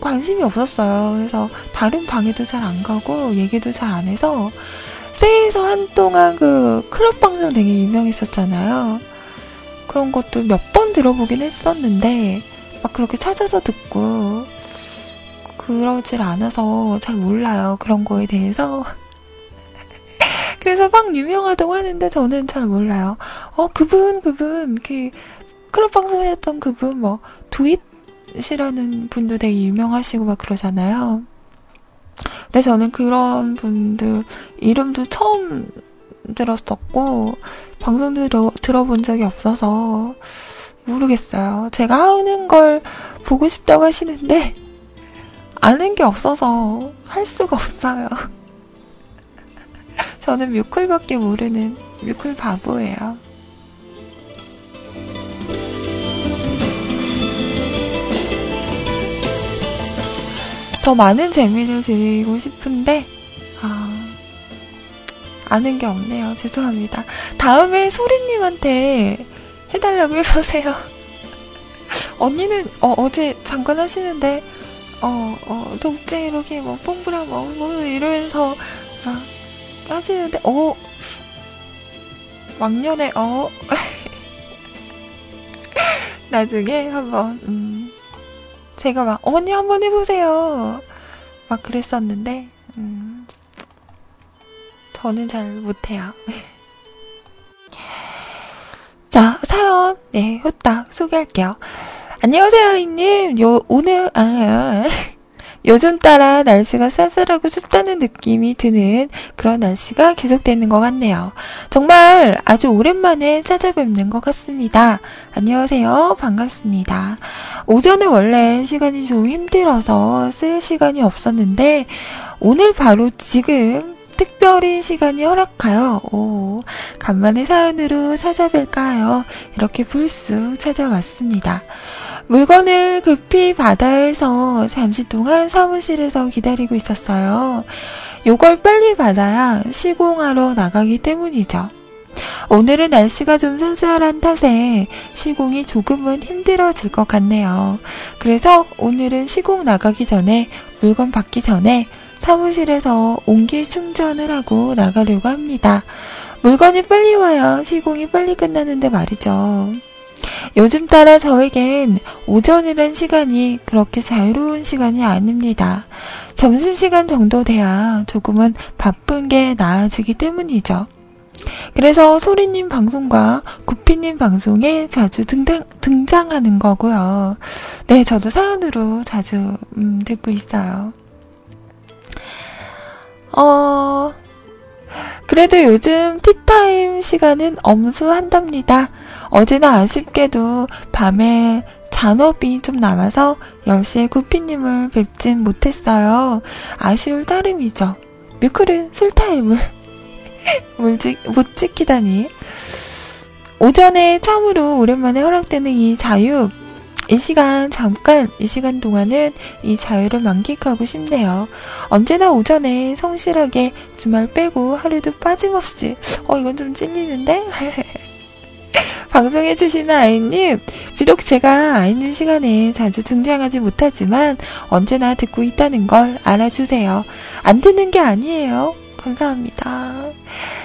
관심이 없었어요. 그래서 다른 방에도 잘 안 가고 얘기도 잘 안 해서 세에서 한동안 그 클럽 방송 되게 유명했었잖아요. 그런 것도 몇 번 들어보긴 했었는데 막 그렇게 찾아서 듣고 그러질 않아서 잘 몰라요. 그런 거에 대해서. 그래서 막 유명하다고 하는데 저는 잘 몰라요. 어, 그분, 그분, 그, 클럽 방송했던 그분, 뭐, 두잇 이라는 분도 되게 유명하시고 막 그러잖아요. 근데 저는 그런 분들 이름도 처음 들었었고, 방송도 들어, 들어본 적이 없어서, 모르겠어요. 제가 하는 걸 보고 싶다고 하시는데, 아는 게 없어서 할 수가 없어요. 저는 뮤클밖에 모르는 뮤클 바보예요. 더 많은 재미를 드리고 싶은데, 아, 아는 게 없네요. 죄송합니다. 다음에 소리님한테 해달라고 해보세요. 언니는 어, 어제 잠깐 하시는데 어, 어, 독재 이렇게 뭐 뽕부라 뭐, 뭐 이러면서 막 하시는데 어 왕년에 어 나중에 한번, 음, 제가 막, 언니 한번 해보세요. 막 그랬었는데, 음, 저는 잘 못해요. 자, 사연, 네, 후딱 소개할게요. 안녕하세요, 이님. 요, 오늘, 아, 요즘 따라 날씨가 쌀쌀하고 춥다는 느낌이 드는 그런 날씨가 계속되는 것 같네요. 정말 아주 오랜만에 찾아뵙는 것 같습니다. 안녕하세요. 반갑습니다. 오전에 원래 시간이 좀 힘들어서 쓸 시간이 없었는데, 오늘 바로 지금 특별히 시간이 허락하여, 오, 간만에 사연으로 찾아뵐까 하여 이렇게 불쑥 찾아왔습니다. 물건을 급히 받아해서 잠시 동안 사무실에서 기다리고 있었어요. 요걸 빨리 받아야 시공하러 나가기 때문이죠. 오늘은 날씨가 좀 쌀쌀한 탓에 시공이 조금은 힘들어질 것 같네요. 그래서 오늘은 시공 나가기 전에 물건 받기 전에 사무실에서 온기 충전을 하고 나가려고 합니다. 물건이 빨리 와야 시공이 빨리 끝나는데 말이죠. 요즘 따라 저에겐 오전이란 시간이 그렇게 자유로운 시간이 아닙니다. 점심시간 정도 돼야 조금은 바쁜 게 나아지기 때문이죠. 그래서 소리님 방송과 구피님 방송에 자주 등장, 등장하는 거고요. 네, 저도 사연으로 자주 음, 듣고 있어요. 어, 그래도 요즘 티타임 시간은 엄수한답니다. 어제나 아쉽게도 밤에 잔업이 좀 남아서 10시에 구피님을 뵙진 못했어요. 아쉬울 따름이죠. 뮤클은 술타임을 못 지키다니. 오전에 처음으로 오랜만에 허락되는 이 자유. 이 시간, 잠깐, 이 시간 동안은 이 자유를 만끽하고 싶네요. 언제나 오전에 성실하게 주말 빼고 하루도 빠짐없이, 어, 이건 좀 찔리는데? 방송해주시는 아이님, 비록 제가 아이님 시간에 자주 등장하지 못하지만 언제나 듣고 있다는 걸 알아주세요. 안 듣는 게 아니에요. 감사합니다.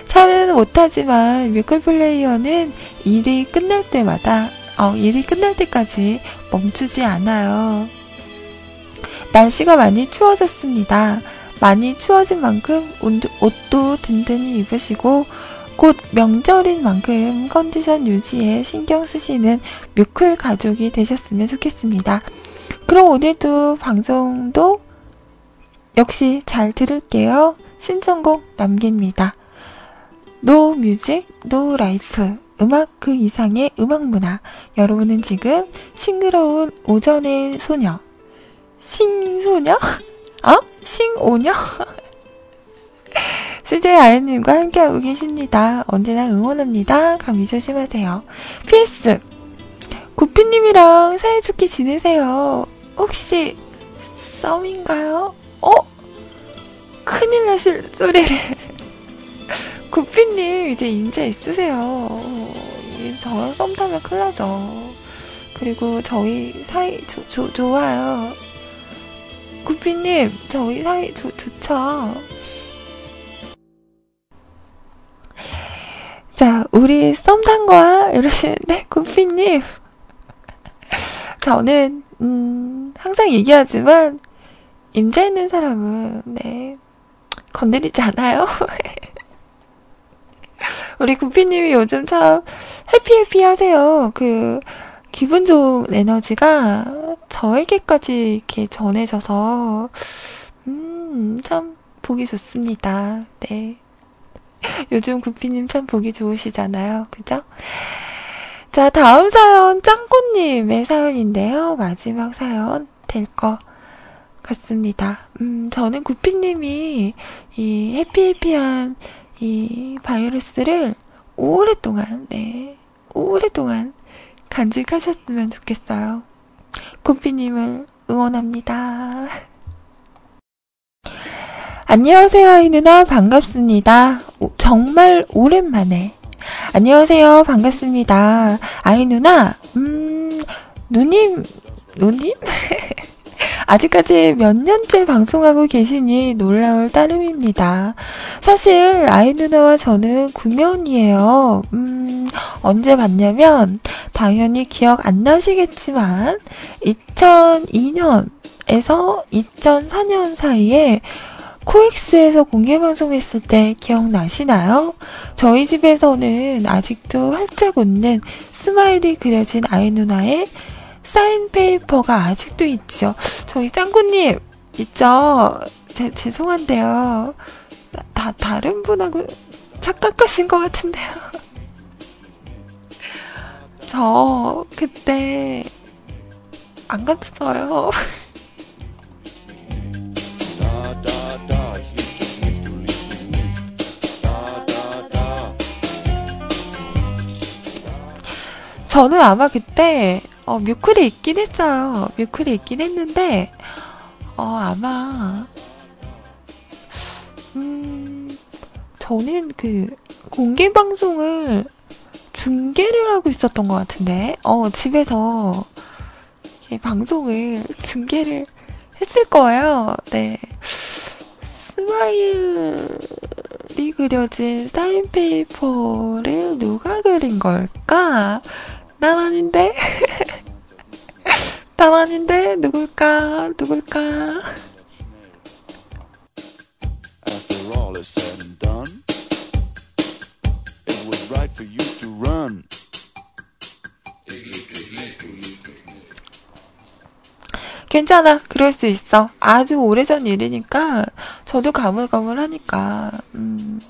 참여는 못하지만 뮤클 플레이어는 일이 끝날 때마다, 어, 일이 끝날 때까지 멈추지 않아요. 날씨가 많이 추워졌습니다. 많이 추워진 만큼 옷도 든든히 입으시고 곧 명절인 만큼 컨디션 유지에 신경 쓰시는 뮤클 가족이 되셨으면 좋겠습니다. 그럼 오늘도 방송도 역시 잘 들을게요. 신청곡 남깁니다. No music, no life. 음악 그 이상의 음악 문화. 여러분은 지금 싱그러운 오전의 소녀. 싱소녀? 어? 싱오녀? CJ 아이님과 함께하고 계십니다. 언제나 응원합니다. 감기 조심하세요. PS! 구피님이랑 사이좋게 지내세요. 혹시 썸인가요? 어? 큰일 나실 소리를. 구피님 이제 임자 있으세요. 저랑 썸 타면 큰일 나죠. 그리고 저희 사이 조, 조, 좋아요. 구피님 저희 사이 조, 좋죠. 자, 우리 썸탄 거야? 이러시는데, 구피님. 저는, 음, 항상 얘기하지만, 임자 있는 사람은, 네, 건드리지 않아요. 우리 구피님이 요즘 참 해피해피 하세요. 그, 기분 좋은 에너지가 저에게까지 이렇게 전해져서, 음, 참 보기 좋습니다. 네. 요즘 구피님 참 보기 좋으시잖아요. 그죠? 자, 다음 사연, 짱꽃님의 사연인데요. 마지막 사연 될 것 같습니다. 음, 저는 구피님이 이 해피해피한 이 바이러스를 오랫동안, 네, 오랫동안 간직하셨으면 좋겠어요. 구피님을 응원합니다. 안녕하세요, 아이 누나. 반갑습니다. 오, 정말 오랜만에. 안녕하세요. 반갑습니다. 아이 누나, 음, 누님, 누님? 아직까지 몇 년째 방송하고 계시니 놀라울 따름입니다. 사실 아이 누나와 저는 구면이에요. 음, 언제 봤냐면 당연히 기억 안 나시겠지만 2002년에서 2004년 사이에 코엑스에서 공개 방송했을 때 기억나시나요? 저희 집에서는 아직도 활짝 웃는 스마일이 그려진 아이 누나의 사인 페이퍼가 아직도 있죠. 저희 짱구님 있죠. 제, 죄송한데요. 다 다른 분하고 착각하신 것 같은데요. 저 그때 안 갔어요. 저는 아마 그때 어, 뮤클이 있긴 했어요. 뮤클이 있긴 했는데 어, 아마 음, 저는 그 공개 방송을 중계를 하고 있었던 것 같은데 어, 집에서 방송을 중계를 했을 거예요. 네. 스마일이 그려진 사인 페이퍼를 누가 그린 걸까? 난 아닌데? 난 아닌데? 누굴까? 누굴까? 괜찮아. 그럴 수 있어. 아주 오래전 일이니까, 저도 가물가물하니까, 음.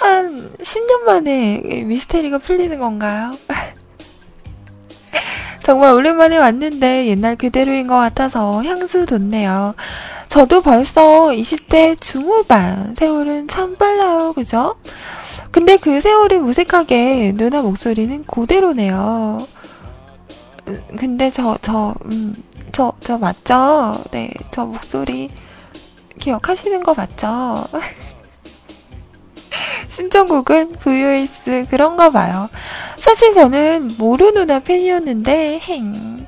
한 10년 만에 미스테리가 풀리는 건가요? 정말 오랜만에 왔는데 옛날 그대로인 것 같아서 향수 돋네요. 저도 벌써 20대 중후반 세월은 참 빨라요. 그죠? 근데 그 세월을 무색하게 누나 목소리는 그대로네요. 근데 저, 저, 음, 저, 저 맞죠? 네, 저 목소리 기억하시는 거 맞죠? 신청곡은 VOS 그런가 봐요. 사실 저는 모루 누나 팬이었는데 행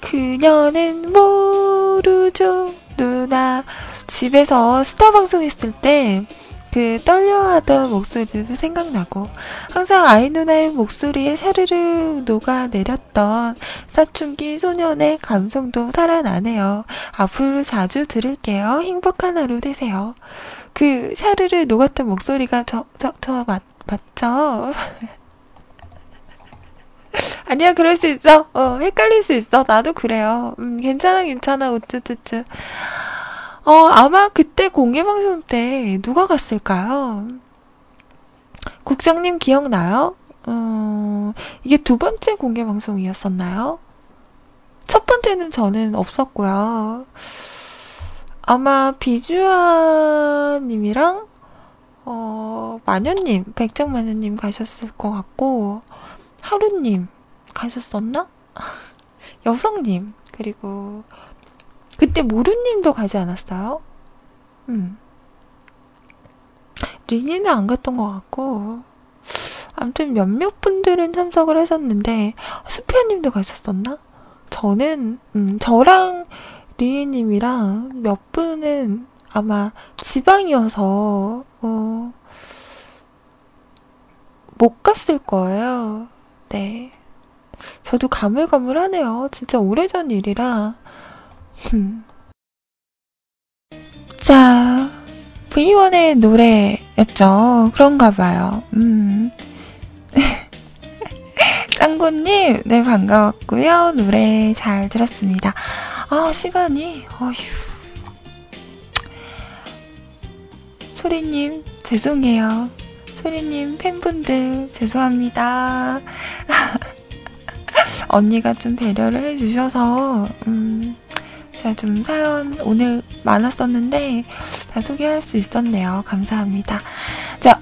그녀는 모르죠 누나 집에서 스타 방송 했을 때 그 떨려하던 목소리도 생각나고 항상 아이 누나의 목소리에 샤르르 녹아내렸던 사춘기 소년의 감성도 살아나네요. 앞으로 자주 들을게요. 행복한 하루 되세요. 그 샤르르 녹았던 목소리가 저, 저, 저 맞, 맞죠? 아니야, 그럴 수 있어. 어, 헷갈릴 수 있어. 나도 그래요. 음, 괜찮아, 괜찮아. 우쭈쭈쭈. 어, 아마 그때 공개방송 때 누가 갔을까요? 국장님 기억나요? 어, 이게 두 번째 공개방송이었었나요? 첫 번째는 저는 없었고요. 아마 비주아님이랑 어, 마녀님, 백장마녀님 가셨을 것 같고 하루님 가셨었나? 여성님 그리고 그때 모르님도 가지 않았어요? 음. 리니는 안 갔던 것 같고 아무튼 몇몇 분들은 참석을 했었는데 수피아님도 가셨었나? 저는 음, 저랑 리에님이랑 몇 분은 아마 지방이어서 어, 못 갔을 거예요. 네. 저도 가물가물하네요. 진짜 오래전 일이라. 자, V1의 노래였죠. 그런가 봐요. 음. 짱구님, 네, 반가웠고요. 노래 잘 들었습니다. 아, 시간이, 어휴. 소리님, 죄송해요. 소리님, 팬분들, 죄송합니다. 언니가 좀 배려를 해주셔서, 음, 제가 좀 사연 오늘 많았었는데, 다 소개할 수 있었네요. 감사합니다. 자,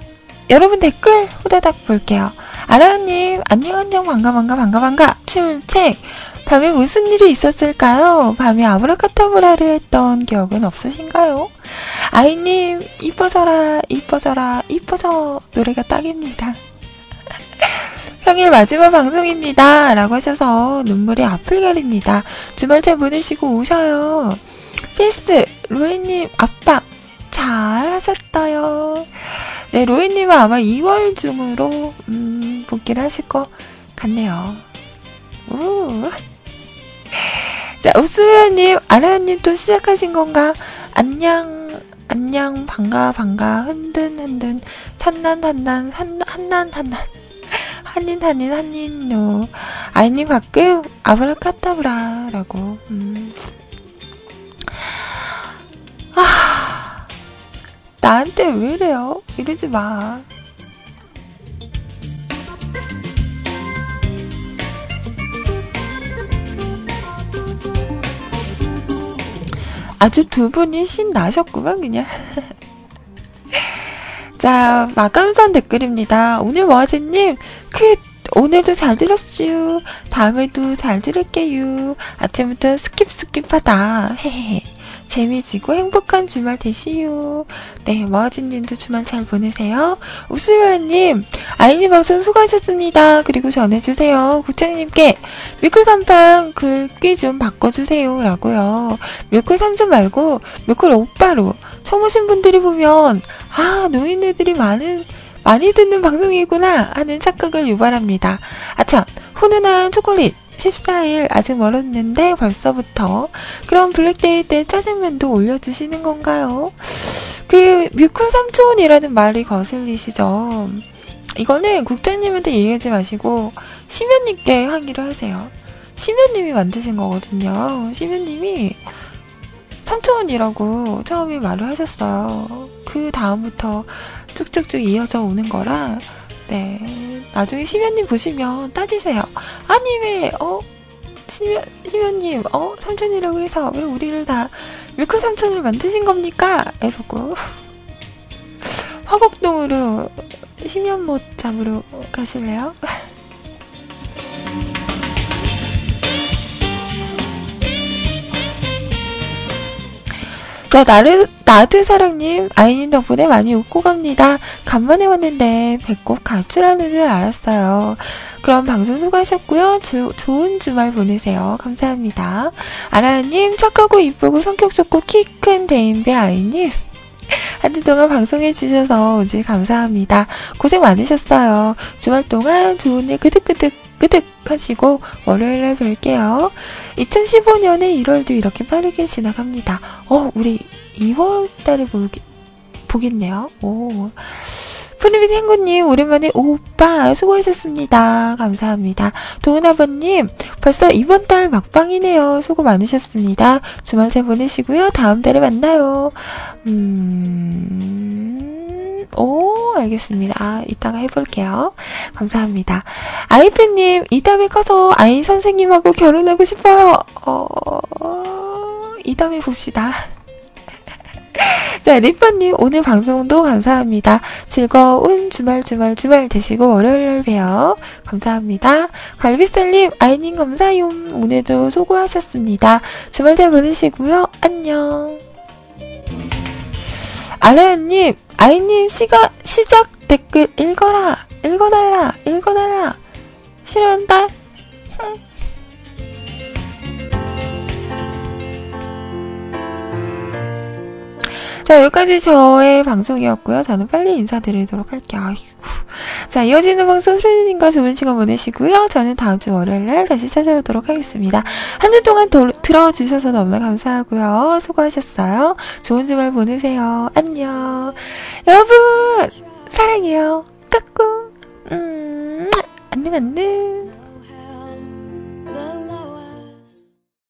여러분 댓글 후다닥 볼게요. 아라님, 안녕, 안녕, 반가, 반가, 반가, 반가, 출첵. 밤에 무슨 일이 있었을까요? 밤에 아브라카타브라를 했던 기억은 없으신가요? 아이님, 이뻐져라, 이뻐져라, 이뻐져 노래가 딱입니다. 평일 마지막 방송입니다. 라고 하셔서 눈물이 앞을 가립니다. 주말 잘 보내시고 오셔요. PS, 로이님 압박 잘 하셨어요. 네, 로이님은 아마 2월 중으로, 음, 복귀를 하실 것 같네요. 우. 자, 우수연님, 아라님 또 시작하신 건가? 안녕, 안녕, 반가, 반가, 흔든, 흔든, 산난, 산난, 산, 한난, 한난. 한인, 한인, 한인요. 아이님 가끔 아브라카타브라 라고, 음. 아, 나한테 왜 이래요? 이러지 마. 아주 두 분이 신나셨구만, 그냥. 자, 마감선 댓글입니다. 오늘 머아지님, 그, 오늘도 잘 들었슈. 다음에도 잘 들을게요. 아침부터 skip skip하다. 헤헤헤. 재미지고 행복한 주말 되시요. 네, 머아진님도 주말 잘 보내세요. 우수요님, 아이님 방송 수고하셨습니다. 그리고 전해주세요. 국장님께 뮤클 간판 글귀 좀 바꿔주세요. 라고요. 뮤클 3점 말고 뮤클 오빠로 처음 오신 분들이 보면 아, 노인네들이 많은 많이 듣는 방송이구나 하는 착각을 유발합니다. 아참, 훈훈한 초콜릿 14일 아직 멀었는데 벌써부터 그럼 블랙데이 때 짜장면도 올려주시는 건가요? 그 뮤클 삼촌이라는 말이 거슬리시죠? 이거는 국장님한테 얘기하지 마시고 심연님께 항의를 하세요. 심연님이 만드신 거거든요. 심연님이 삼촌이라고 처음에 말을 하셨어요. 그 다음부터 쭉쭉쭉 이어져 오는 거라 네. 나중에 심연님 보시면 따지세요. 아니, 왜, 어? 심연, 심연님, 어? 삼촌이라고 해서 왜 우리를 다 밀크 삼촌을 만드신 겁니까? 이러고. 화곡동으로 심연 못 잡으러 가실래요? 자, 나르, 나드사랑님, 아이님 덕분에 많이 웃고 갑니다. 간만에 왔는데 배꼽 가출하는 줄 알았어요. 그럼 방송 수고하셨고요. 주, 좋은 주말 보내세요. 감사합니다. 아라님, 착하고 이쁘고 성격 좋고 키 큰 대인배 아이님. 한 주 동안 방송해주셔서 오지 감사합니다. 고생 많으셨어요. 주말 동안 좋은 일 끄득끄득 끄득 하시고 월요일에 뵐게요. 2015년의 1월도 이렇게 빠르게 지나갑니다. 어, 우리 2월 달에 보기, 보겠네요. 오. 푸르빈 행구님, 오랜만에 오빠 수고하셨습니다. 감사합니다. 도은아버님, 벌써 이번 달 막방이네요. 수고 많으셨습니다. 주말 잘 보내시고요. 다음 달에 만나요. 음, 오, 알겠습니다. 아, 이따가 해볼게요. 감사합니다. 아이팬님, 이 다음에 커서 아이 선생님하고 결혼하고 싶어요. 어, 이 다음에 봅시다. 자, 리퍼님, 오늘 방송도 감사합니다. 즐거운 주말, 주말, 주말 되시고, 월요일 봬요. 감사합니다. 갈비살님, 아이님 감사요. 오늘도 수고하셨습니다. 주말 잘 보내시고요. 안녕. 알라연님, 아이님 시가, 시작 댓글 읽어라. 읽어달라. 읽어달라. 싫어한 자, 여기까지 저의 방송이었고요. 저는 빨리 인사드리도록 할게요. 아이고. 자, 이어지는 방송 수리님과 좋은 시간 보내시고요. 저는 다음 주 월요일 날 다시 찾아오도록 하겠습니다. 한 주 동안 도, 들어주셔서 너무 감사하고요. 수고하셨어요. 좋은 주말 보내세요. 안녕. 여러분, 사랑해요. 까꿍. 음, 안녕, 안녕.